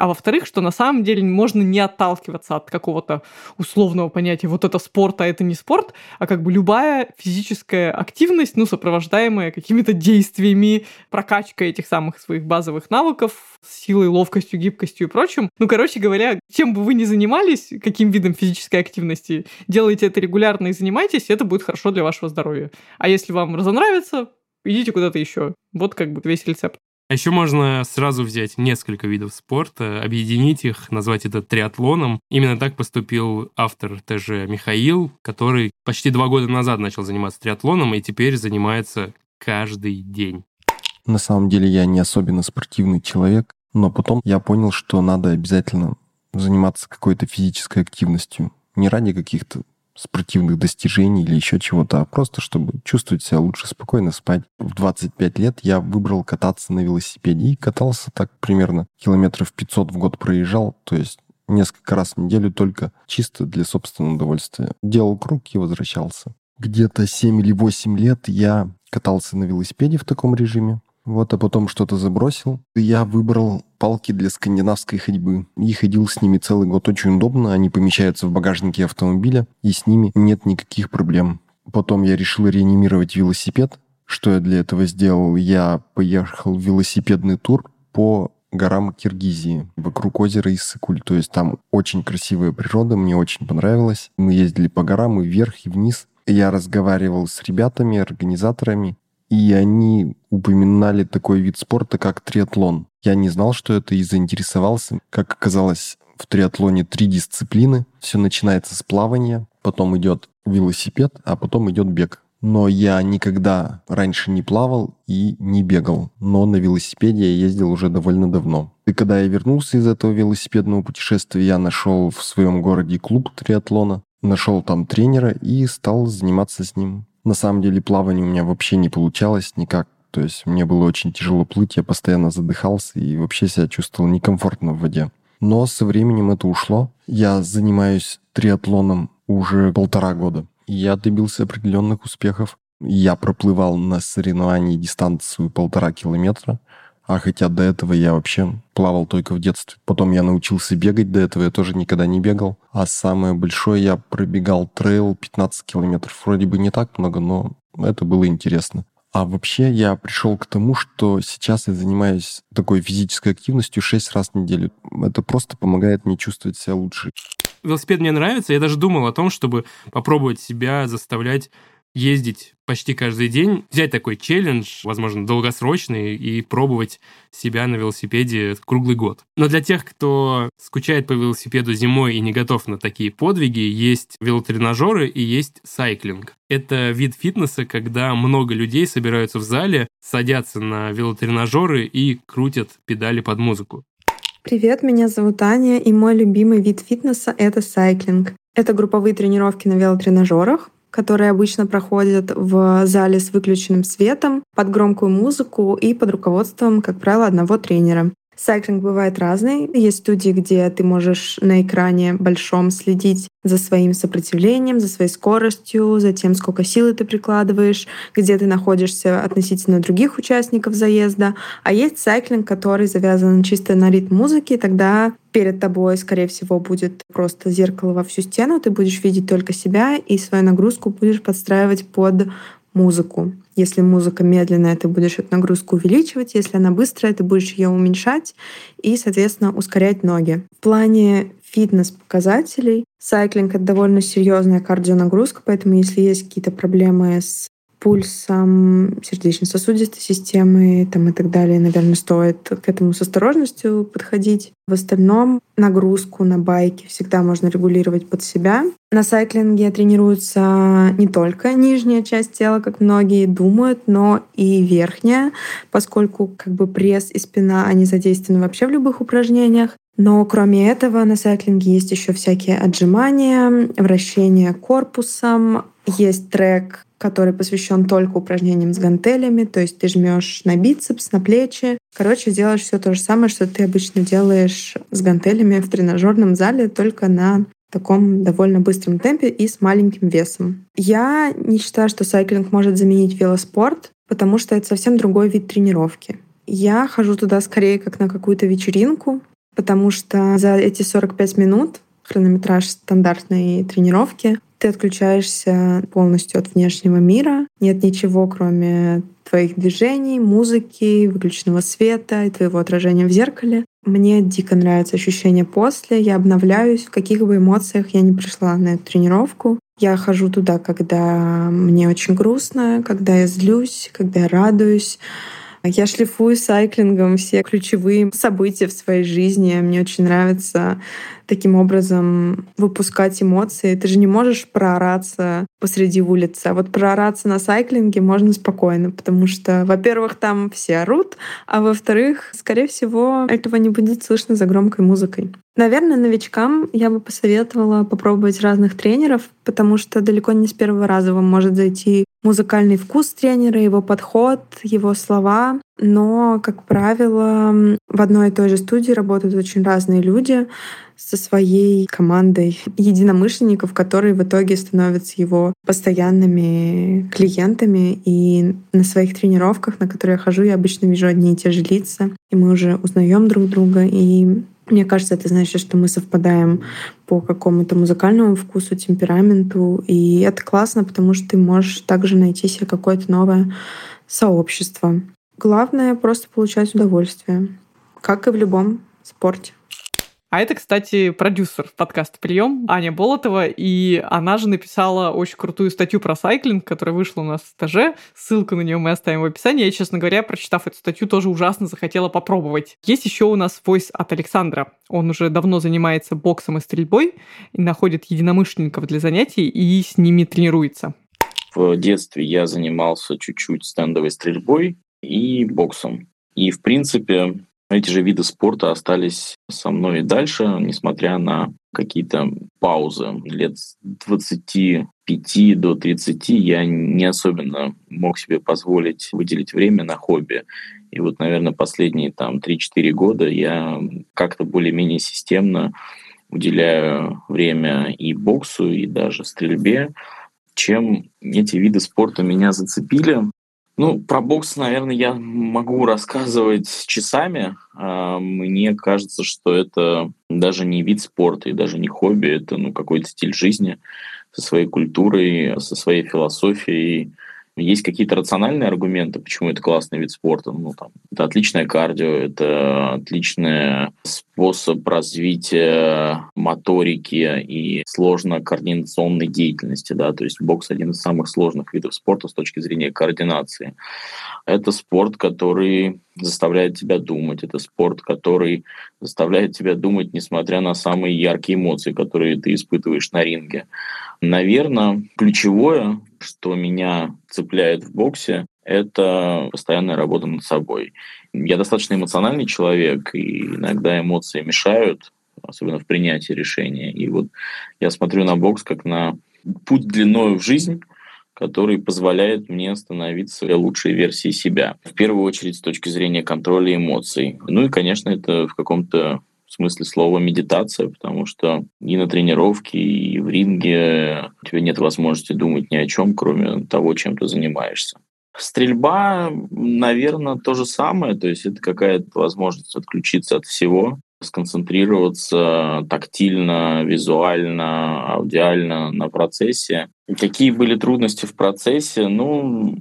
а во-вторых, что на самом деле можно не отталкиваться от какого-то условного понятия вот это спорт, а это не спорт, а как бы любая физическая активность, ну, сопровождаемая какими-то действиями, прокачкой этих самых своих базовых навыков, силой, ловкостью, гибкостью и прочим. Ну, короче говоря, чем бы вы ни занимались, каким видом физической активности, делайте это регулярно и занимайтесь, это будет хорошо для вашего здоровья. А если вам разонравится, идите куда-то еще. Вот как бы весь рецепт. А еще можно сразу взять несколько видов спорта, объединить их, назвать это триатлоном. Именно так поступил автор ТЖ Михаил, который почти два года назад начал заниматься триатлоном и теперь занимается каждый день. На самом деле я не особенно спортивный человек, но потом я понял, что надо обязательно заниматься какой-то физической активностью. Не ради каких-то спортивных достижений или еще чего-то, а просто чтобы чувствовать себя лучше, спокойно спать. В 25 лет я выбрал кататься на велосипеде и катался так примерно километров 500 в год проезжал, то есть несколько раз в неделю только чисто для собственного удовольствия. Делал круг и возвращался. Где-то 7 или 8 лет я катался на велосипеде в таком режиме. Вот, а потом что-то забросил. Я выбрал палки для скандинавской ходьбы и ходил с ними целый год. Очень удобно, они помещаются в багажнике автомобиля, и с ними нет никаких проблем. Потом я решил реанимировать велосипед. Что я для этого сделал? Я поехал в велосипедный тур по горам Киргизии, вокруг озера Иссыкуль. То есть там очень красивая природа, мне очень понравилось. Мы ездили по горам и вверх, и вниз. Я разговаривал с ребятами, организаторами, и они упоминали такой вид спорта, как триатлон. Я не знал, что это, и заинтересовался. Как оказалось, в триатлоне три дисциплины. Все начинается с плавания, потом идет велосипед, а потом идет бег. Но я никогда раньше не плавал и не бегал. Но на велосипеде я ездил уже довольно давно. И когда я вернулся из этого велосипедного путешествия, я нашел в своем городе клуб триатлона, нашел там тренера и стал заниматься с ним. На самом деле плавание у меня вообще не получалось никак. То есть мне было очень тяжело плыть, я постоянно задыхался и вообще себя чувствовал некомфортно в воде. Но со временем это ушло. Я занимаюсь триатлоном уже полтора года. Я добился определенных успехов. Я проплывал на соревновании дистанцию полтора километра. А хотя до этого я вообще плавал только в детстве. Потом я научился бегать, до этого я тоже никогда не бегал. А самое большое я пробегал трейл 15 километров. Вроде бы не так много, но это было интересно. А вообще я пришел к тому, что сейчас я занимаюсь такой физической активностью 6 раз в неделю. Это просто помогает мне чувствовать себя лучше. Велосипед мне нравится. Я даже думал о том, чтобы попробовать себя заставлять ездить почти каждый день, взять такой челлендж, возможно, долгосрочный, и пробовать себя на велосипеде круглый год. Но для тех, кто скучает по велосипеду зимой и не готов на такие подвиги, есть велотренажеры и есть сайклинг. Это вид фитнеса, когда много людей собираются в зале, садятся на велотренажеры и крутят педали под музыку. Привет, меня зовут Аня, и мой любимый вид фитнеса — это сайклинг. Это групповые тренировки на велотренажерах, которые обычно проходят в зале с выключенным светом, под громкую музыку и под руководством, как правило, одного тренера. Сайклинг бывает разный. Есть студии, где ты можешь на экране большом следить за своим сопротивлением, за своей скоростью, за тем, сколько силы ты прикладываешь, где ты находишься относительно других участников заезда. А есть сайклинг, который завязан чисто на ритм музыки, тогда перед тобой, скорее всего, будет просто зеркало во всю стену, ты будешь видеть только себя и свою нагрузку будешь подстраивать под музыку. Если музыка медленная, ты будешь эту нагрузку увеличивать. Если она быстрая, ты будешь ее уменьшать и, соответственно, ускорять ноги. В плане фитнес-показателей сайклинг — это довольно серьезная кардионагрузка, поэтому если есть какие-то проблемы с пульсом, сердечно-сосудистой системы там, и так далее. Наверное, стоит к этому с осторожностью подходить. В остальном нагрузку на байке всегда можно регулировать под себя. На сайклинге тренируется не только нижняя часть тела, как многие думают, но и верхняя, поскольку как бы пресс и спина, они задействованы вообще в любых упражнениях. Но кроме этого на сайклинге есть еще всякие отжимания, вращение корпусом, есть трек который посвящен только упражнениям с гантелями, то есть ты жмешь на бицепс, на плечи. Короче, делаешь все то же самое, что ты обычно делаешь с гантелями в тренажерном зале, только на таком довольно быстром темпе и с маленьким весом. Я не считаю, что сайклинг может заменить велоспорт, потому что это совсем другой вид тренировки. Я хожу туда скорее как на какую-то вечеринку, потому что за эти 45 минут хронометраж стандартной тренировки ты отключаешься полностью от внешнего мира. Нет ничего, кроме твоих движений, музыки, выключенного света и твоего отражения в зеркале. Мне дико нравится ощущение после. Я обновляюсь, в каких бы эмоциях я не пришла на эту тренировку. Я хожу туда, когда мне очень грустно, когда я злюсь, когда я радуюсь. Я шлифую сайклингом все ключевые события в своей жизни. Мне очень нравится таким образом выпускать эмоции. Ты же не можешь проораться посреди улицы. А вот проораться на сайклинге можно спокойно, потому что, во-первых, там все орут, а во-вторых, скорее всего, этого не будет слышно за громкой музыкой. Наверное, новичкам я бы посоветовала попробовать разных тренеров, потому что далеко не с первого раза вам может зайти музыкальный вкус тренера, его подход, его слова. Но, как правило, в одной и той же студии работают очень разные люди со своей командой единомышленников, которые в итоге становятся его постоянными клиентами. И на своих тренировках, на которые я хожу, я обычно вижу одни и те же лица, и мы уже узнаем друг друга. И мне кажется, это значит, что мы совпадаем по какому-то музыкальному вкусу, темпераменту. И это классно, потому что ты можешь также найти себе какое-то новое сообщество. Главное — просто получать удовольствие, как и в любом спорте. А это, кстати, продюсер подкаста «Прием» Аня Болотова, и она же написала очень крутую статью про сайклинг, которая вышла у нас в стаже. Ссылку на нее мы оставим в описании. Я, честно говоря, прочитав эту статью, тоже ужасно захотела попробовать. Есть еще у нас войс от Александра. Он уже давно занимается боксом и стрельбой, и находит единомышленников для занятий и с ними тренируется. В детстве я занимался чуть-чуть стендовой стрельбой и боксом. И, в принципе, эти же виды спорта остались со мной и дальше, несмотря на какие-то паузы. Лет с 25 до 30 я не особенно мог себе позволить выделить время на хобби. И вот, наверное, последние там 3-4 года я как-то более-менее системно уделяю время и боксу, и даже стрельбе. Чем эти виды спорта меня зацепили, ну, про бокс, наверное, я могу рассказывать часами. А, мне кажется, что это даже не вид спорта и даже не хобби, это ну, какой-то стиль жизни со своей культурой, со своей философией. Есть какие-то рациональные аргументы, почему это классный вид спорта. Ну, там, это отличное кардио, это отличный способ развития моторики и сложно-координационной деятельности. Да? То есть бокс один из самых сложных видов спорта с точки зрения координации. Это спорт, который заставляет тебя думать. Это спорт, который заставляет тебя думать, несмотря на самые яркие эмоции, которые ты испытываешь на ринге. Наверное, ключевое, что меня цепляет в боксе, это постоянная работа над собой. Я достаточно эмоциональный человек, и иногда эмоции мешают, особенно в принятии решения. И вот я смотрю на бокс как на путь длиною в жизнь, который позволяет мне становиться лучшей версией себя. В первую очередь с точки зрения контроля эмоций. Ну и, конечно, это в каком-то в смысле слова медитация, потому что и на тренировке, и в ринге у тебя нет возможности думать ни о чем, кроме того, чем ты занимаешься. Стрельба, наверное, то же самое, то есть это какая-то возможность отключиться от всего, сконцентрироваться тактильно, визуально, аудиально на процессе. Какие были трудности в процессе? Ну,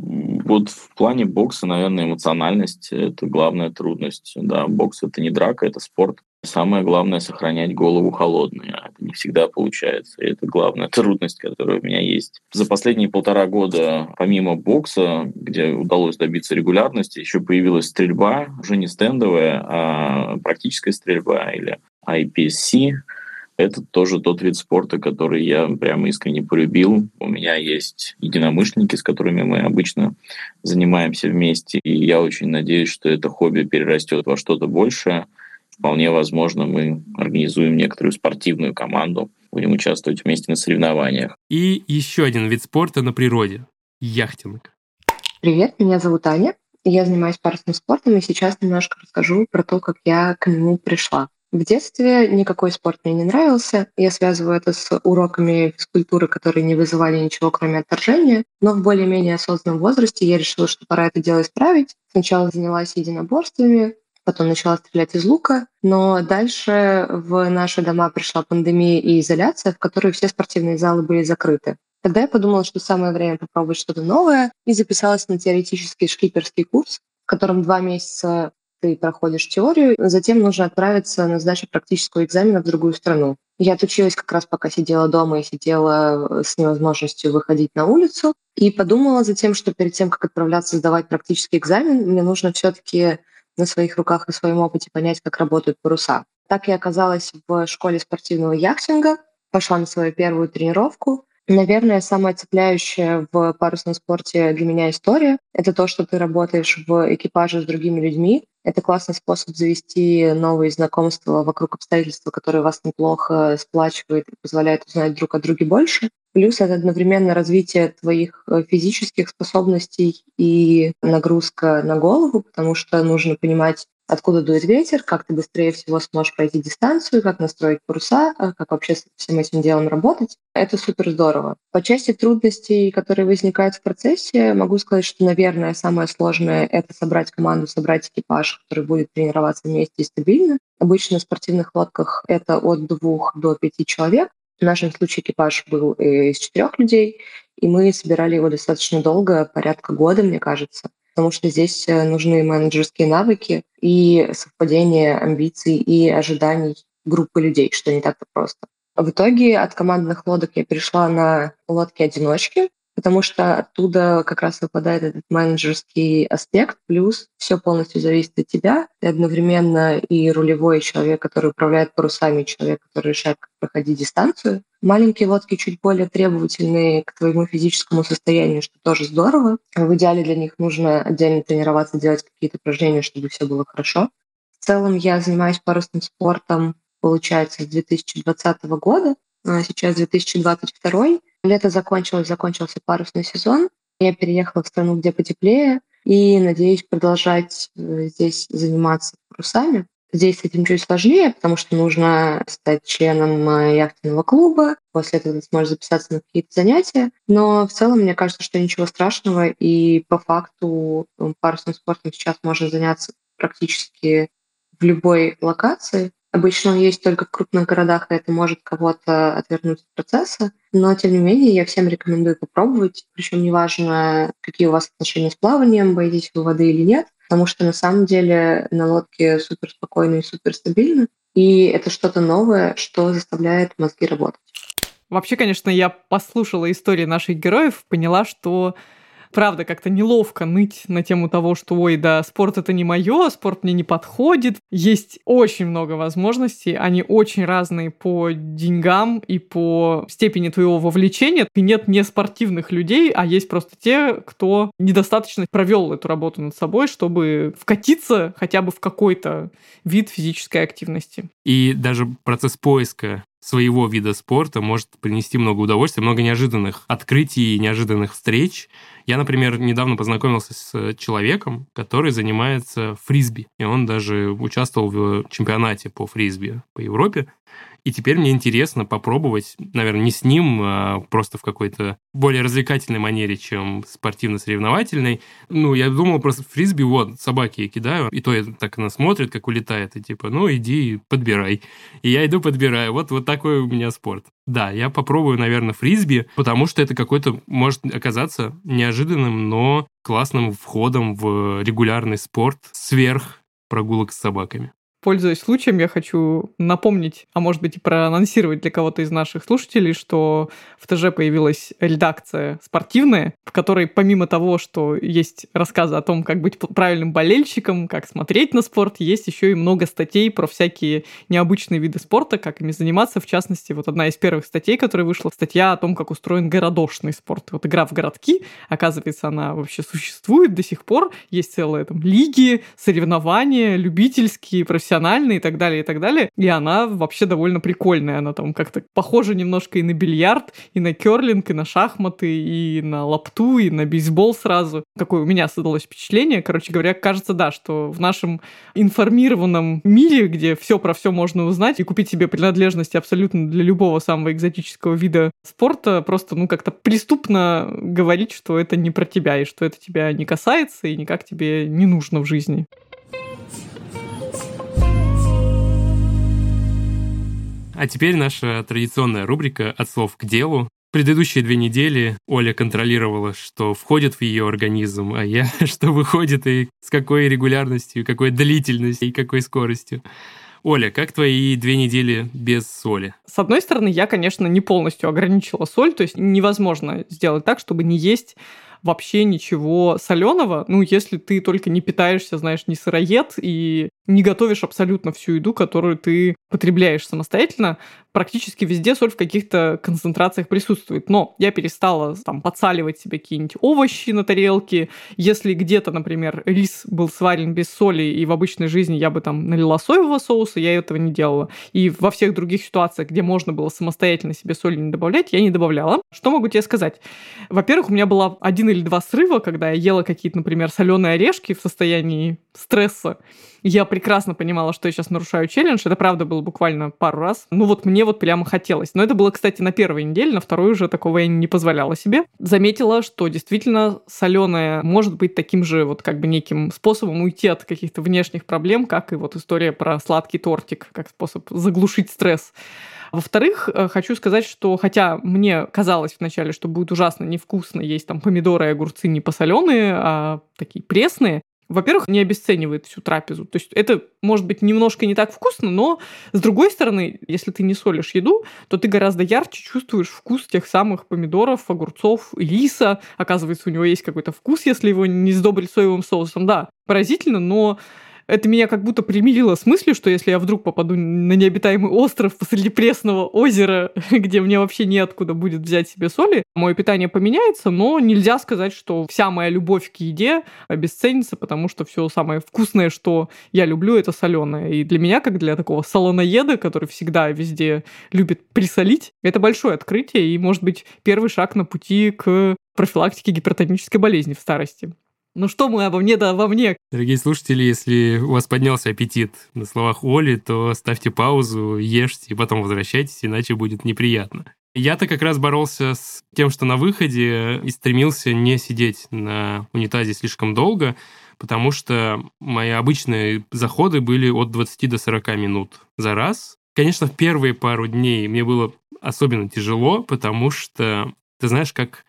вот в плане бокса, наверное, эмоциональность – это главная трудность. Да, бокс – это не драка, это спорт. Самое главное – сохранять голову холодной. А это не всегда получается. И это главная трудность, которая у меня есть. За последние полтора года, помимо бокса, где удалось добиться регулярности, еще появилась стрельба, уже не стендовая, а практическая стрельба или IPSC. Это тоже тот вид спорта, который я прямо искренне полюбил. У меня есть единомышленники, с которыми мы обычно занимаемся вместе. И я очень надеюсь, что это хобби перерастет во что-то большее – вполне возможно, мы организуем некоторую спортивную команду, будем участвовать вместе на соревнованиях. И еще один вид спорта на природе – яхтинг. Привет, меня зовут Аня. Я занимаюсь парусным спортом, и сейчас немножко расскажу про то, как я к нему пришла. В детстве никакой спорт мне не нравился. Я связываю это с уроками физкультуры, которые не вызывали ничего, кроме отторжения. Но в более-менее осознанном возрасте я решила, что пора это дело исправить. Сначала занялась единоборствами, потом начала стрелять из лука. Но дальше в наши дома пришла пандемия и изоляция, в которой все спортивные залы были закрыты. Тогда я подумала, что самое время попробовать что-то новое и записалась на теоретический шкиперский курс, в котором два месяца ты проходишь теорию, затем нужно отправиться на сдачу практического экзамена в другую страну. Я отучилась как раз пока сидела дома и сидела с невозможностью выходить на улицу. И подумала затем, что перед тем, как отправляться сдавать практический экзамен, мне нужно все-таки на своих руках и своем опыте понять, как работают паруса. Так я оказалась в школе спортивного яхтинга, пошла на свою первую тренировку. Наверное, самое цепляющее в парусном спорте для меня история — это то, что ты работаешь в экипаже с другими людьми. Это классный способ завести новые знакомства вокруг обстоятельства, которые вас неплохо сплачивают и позволяют узнать друг о друге больше. Плюс это одновременно развитие твоих э, физических способностей и нагрузка на голову, потому что нужно понимать, откуда дует ветер, как ты быстрее всего сможешь пройти дистанцию, как настроить паруса, э, как вообще с всем этим делом работать. Это супер здорово. По части трудностей, которые возникают в процессе, могу сказать, что, наверное, самое сложное — это собрать команду, собрать экипаж, который будет тренироваться вместе и стабильно. Обычно в спортивных лодках это от двух до пяти человек. В нашем случае экипаж был э, из четырех людей, и мы собирали его достаточно долго, порядка года, мне кажется, потому что здесь э, нужны менеджерские навыки и совпадение амбиций и ожиданий группы людей, что не так-то просто. В итоге от командных лодок я перешла на лодки-одиночки, потому что оттуда как раз выпадает этот менеджерский аспект, плюс все полностью зависит от тебя. Ты одновременно и рулевой человек, который управляет парусами, человек, который решает, проходить дистанцию. Маленькие лодки чуть более требовательные к твоему физическому состоянию, что тоже здорово. В идеале для них нужно отдельно тренироваться, делать какие-то упражнения, чтобы все было хорошо. В целом я занимаюсь парусным спортом, получается, с 2020 года, а сейчас 2022. Лето закончилось, закончился парусный сезон. Я переехала в страну, где потеплее, и надеюсь продолжать э, здесь заниматься парусами. Здесь с этим чуть сложнее, потому что нужно стать членом э, яхтенного клуба. После этого ты сможешь записаться на какие-то занятия. Но в целом, мне кажется, что ничего страшного. И по факту парусным спортом сейчас можно заняться практически в любой локации. Обычно он есть только в крупных городах, и это может кого-то отвернуть от процесса. Но, тем не менее, я всем рекомендую попробовать. Причем неважно, какие у вас отношения с плаванием, боитесь вы воды или нет, потому что на самом деле на лодке супер спокойно и супер стабильно. И это что-то новое, что заставляет мозги работать. Вообще, конечно, я послушала истории наших героев, поняла, что правда, как-то неловко ныть на тему того, что, ой, да, спорт это не мое, спорт мне не подходит. Есть очень много возможностей, они очень разные по деньгам и по степени твоего вовлечения. И нет не спортивных людей, а есть просто те, кто недостаточно провел эту работу над собой, чтобы вкатиться хотя бы в какой-то вид физической активности. И даже процесс поиска своего вида спорта может принести много удовольствия, много неожиданных открытий, неожиданных встреч. Я, например, недавно познакомился с человеком, который занимается фрисби, и он даже участвовал в чемпионате по фрисби по Европе. И теперь мне интересно попробовать, наверное, не с ним, а просто в какой-то более развлекательной манере, чем спортивно-соревновательной. Ну, я думал просто фрисби, вот, собаки я кидаю, и то я так она смотрит, как улетает, и типа, ну, иди подбирай. И я иду подбираю. Вот, вот такой у меня спорт. Да, я попробую, наверное, фрисби, потому что это какой-то может оказаться неожиданным, но классным входом в регулярный спорт сверх прогулок с собаками. Пользуясь случаем, я хочу напомнить, а может быть и проанонсировать для кого-то из наших слушателей, что в ТЖ появилась редакция спортивная, в которой помимо того, что есть рассказы о том, как быть правильным болельщиком, как смотреть на спорт, есть еще и много статей про всякие необычные виды спорта, как ими заниматься. В частности, вот одна из первых статей, которая вышла, статья о том, как устроен городошный спорт. Вот игра в городки, оказывается, она вообще существует до сих пор. Есть целые там лиги, соревнования, любительские, профессиональные профессиональной и так далее, и так далее. И она вообще довольно прикольная. Она там как-то похожа немножко и на бильярд, и на керлинг, и на шахматы, и на лапту, и на бейсбол сразу. Какое у меня создалось впечатление. Короче говоря, кажется, да, что в нашем информированном мире, где все про все можно узнать и купить себе принадлежности абсолютно для любого самого экзотического вида спорта, просто, ну, как-то преступно говорить, что это не про тебя, и что это тебя не касается, и никак тебе не нужно в жизни. А теперь наша традиционная рубрика «От слов к делу». Предыдущие две недели Оля контролировала, что входит в ее организм, а я, что выходит и с какой регулярностью, какой длительностью и какой скоростью. Оля, как твои две недели без соли? С одной стороны, я, конечно, не полностью ограничила соль, то есть невозможно сделать так, чтобы не есть вообще ничего соленого, ну, если ты только не питаешься, знаешь, не сыроед и не готовишь абсолютно всю еду, которую ты потребляешь самостоятельно, практически везде соль в каких-то концентрациях присутствует. Но я перестала там подсаливать себе какие-нибудь овощи на тарелке. Если где-то, например, рис был сварен без соли, и в обычной жизни я бы там налила соевого соуса, я этого не делала. И во всех других ситуациях, где можно было самостоятельно себе соли не добавлять, я не добавляла. Что могу тебе сказать? Во-первых, у меня было один или два срыва, когда я ела какие-то, например, соленые орешки в состоянии стресса. Я прекрасно понимала, что я сейчас нарушаю челлендж. Это правда было буквально пару раз. Ну вот мне вот прямо хотелось. Но это было, кстати, на первой неделе, на второй уже такого я не позволяла себе. Заметила, что действительно соленое может быть таким же вот как бы неким способом уйти от каких-то внешних проблем, как и вот история про сладкий тортик, как способ заглушить стресс. Во-вторых, э, хочу сказать, что хотя мне казалось вначале, что будет ужасно невкусно есть там помидоры и огурцы не посоленые, а такие пресные, во-первых, не обесценивает всю трапезу. То есть это может быть немножко не так вкусно, но с другой стороны, если ты не солишь еду, то ты гораздо ярче чувствуешь вкус тех самых помидоров, огурцов, риса. Оказывается, у него есть какой-то вкус, если его не сдобрить соевым соусом. Да, поразительно, но это меня как будто примирило с мыслью, что если я вдруг попаду на необитаемый остров посреди пресного озера, где мне вообще неоткуда будет взять себе соли, мое питание поменяется, но нельзя сказать, что вся моя любовь к еде обесценится, потому что все самое вкусное, что я люблю, это соленое. И для меня, как для такого солоноеда, который всегда везде любит присолить, это большое открытие и, может быть, первый шаг на пути к профилактике гипертонической болезни в старости. Ну что мы обо мне, да обо мне. Дорогие слушатели, если у вас поднялся аппетит на словах Оли, то ставьте паузу, ешьте и потом возвращайтесь, иначе будет неприятно. Я-то как раз боролся с тем, что на выходе и стремился не сидеть на унитазе слишком долго, потому что мои обычные заходы были от 20 до 40 минут за раз. Конечно, в первые пару дней мне было особенно тяжело, потому что, ты знаешь, как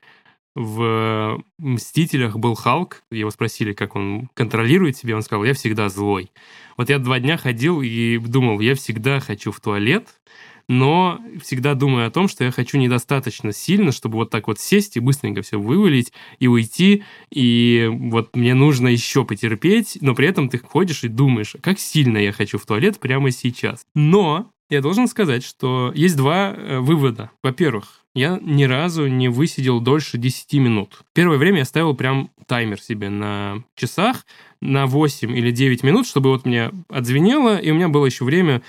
в «Мстителях» был Халк, его спросили, как он контролирует себя, он сказал, я всегда злой. Вот я два дня ходил и думал, я всегда хочу в туалет, но всегда думаю о том, что я хочу недостаточно сильно, чтобы вот так вот сесть и быстренько все вывалить и уйти, и вот мне нужно еще потерпеть, но при этом ты ходишь и думаешь, как сильно я хочу в туалет прямо сейчас. Но я должен сказать, что есть два э, вывода. Во-первых, я ни разу не высидел дольше 10 минут. Первое время я ставил прям таймер себе на часах на 8 или 9 минут, чтобы вот мне отзвенело, и у меня было еще время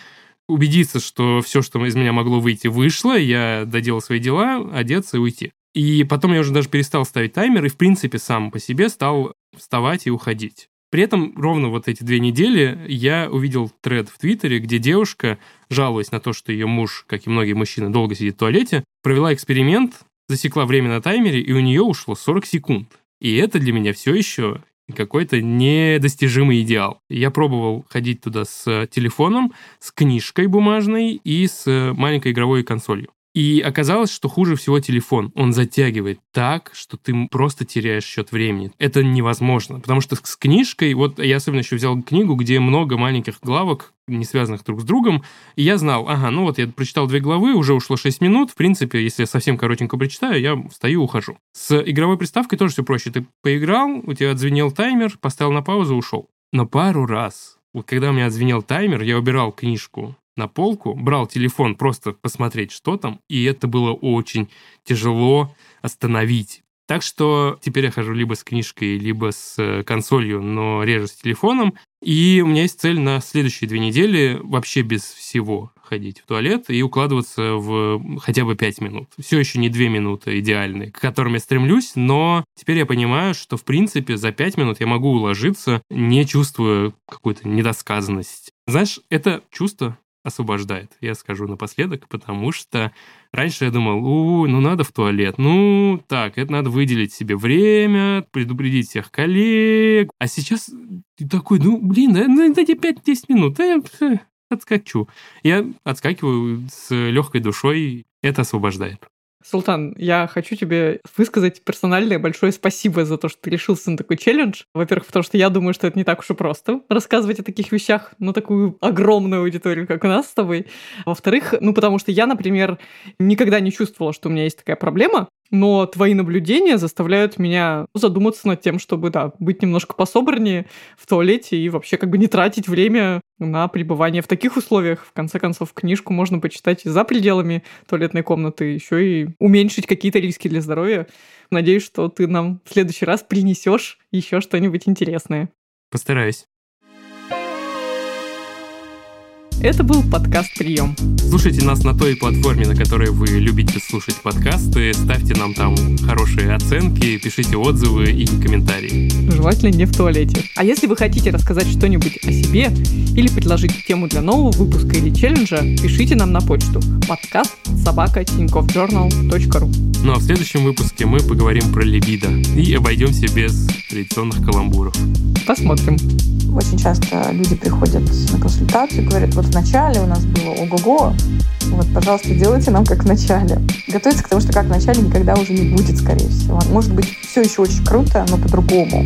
убедиться, что все, что из меня могло выйти, вышло, я доделал свои дела, одеться и уйти. И потом я уже даже перестал ставить таймер и, в принципе, сам по себе стал вставать и уходить. При этом ровно вот эти две недели я увидел тред в Твиттере, где девушка, жалуясь на то, что ее муж, как и многие мужчины, долго сидит в туалете, провела эксперимент, засекла время на таймере, и у нее ушло 40 секунд. И это для меня все еще какой-то недостижимый идеал. Я пробовал ходить туда с телефоном, с книжкой бумажной и с маленькой игровой консолью. И оказалось, что хуже всего телефон. Он затягивает так, что ты просто теряешь счет времени. Это невозможно, потому что с книжкой, вот я особенно еще взял книгу, где много маленьких главок, не связанных друг с другом, и я знал, ага, ну вот я прочитал две главы, уже ушло 6 минут, в принципе, если я совсем коротенько прочитаю, я встаю, ухожу. С игровой приставкой тоже все проще. Ты поиграл, у тебя отзвенел таймер, поставил на паузу, ушел. Но пару раз вот когда у меня отзвенел таймер, я убирал книжку на полку, брал телефон просто посмотреть, что там, и это было очень тяжело остановить. Так что теперь я хожу либо с книжкой, либо с э, консолью, но реже с телефоном. И у меня есть цель на следующие две недели вообще без всего ходить в туалет и укладываться в хотя бы пять минут. Все еще не две минуты идеальные, к которым я стремлюсь, но теперь я понимаю, что в принципе за пять минут я могу уложиться, не чувствуя какую-то недосказанность. Знаешь, это чувство освобождает, я скажу напоследок, потому что раньше я думал, у, ну надо в туалет, ну так, это надо выделить себе время, предупредить всех коллег, а сейчас ты такой, ну блин, дайте 5-10 минут, я отскочу. Я отскакиваю с легкой душой, это освобождает. Султан, я хочу тебе высказать персональное большое спасибо за то, что ты решился на такой челлендж. Во-первых, потому что я думаю, что это не так уж и просто рассказывать о таких вещах на такую огромную аудиторию, как у нас с тобой. Во-вторых, ну потому что я, например, никогда не чувствовала, что у меня есть такая проблема, но твои наблюдения заставляют меня задуматься над тем, чтобы, да, быть немножко пособраннее в туалете и вообще как бы не тратить время на пребывание в таких условиях. В конце концов, книжку можно почитать и за пределами туалетной комнаты, еще и уменьшить какие-то риски для здоровья. Надеюсь, что ты нам в следующий раз принесешь еще что-нибудь интересное. Постараюсь. Это был подкаст «Прием». Слушайте нас на той платформе, на которой вы любите слушать подкасты. Ставьте нам там хорошие оценки, пишите отзывы и комментарии. Желательно не в туалете. А если вы хотите рассказать что-нибудь о себе или предложить тему для нового выпуска или челленджа, пишите нам на почту подкаст собака ру. Ну а в следующем выпуске мы поговорим про либидо и обойдемся без традиционных каламбуров. Посмотрим. Очень часто люди приходят на консультацию и говорят, вот вначале у нас было ого-го, вот, пожалуйста, делайте нам как в начале. Готовиться к тому, что как в начале никогда уже не будет, скорее всего. Может быть, все еще очень круто, но по-другому.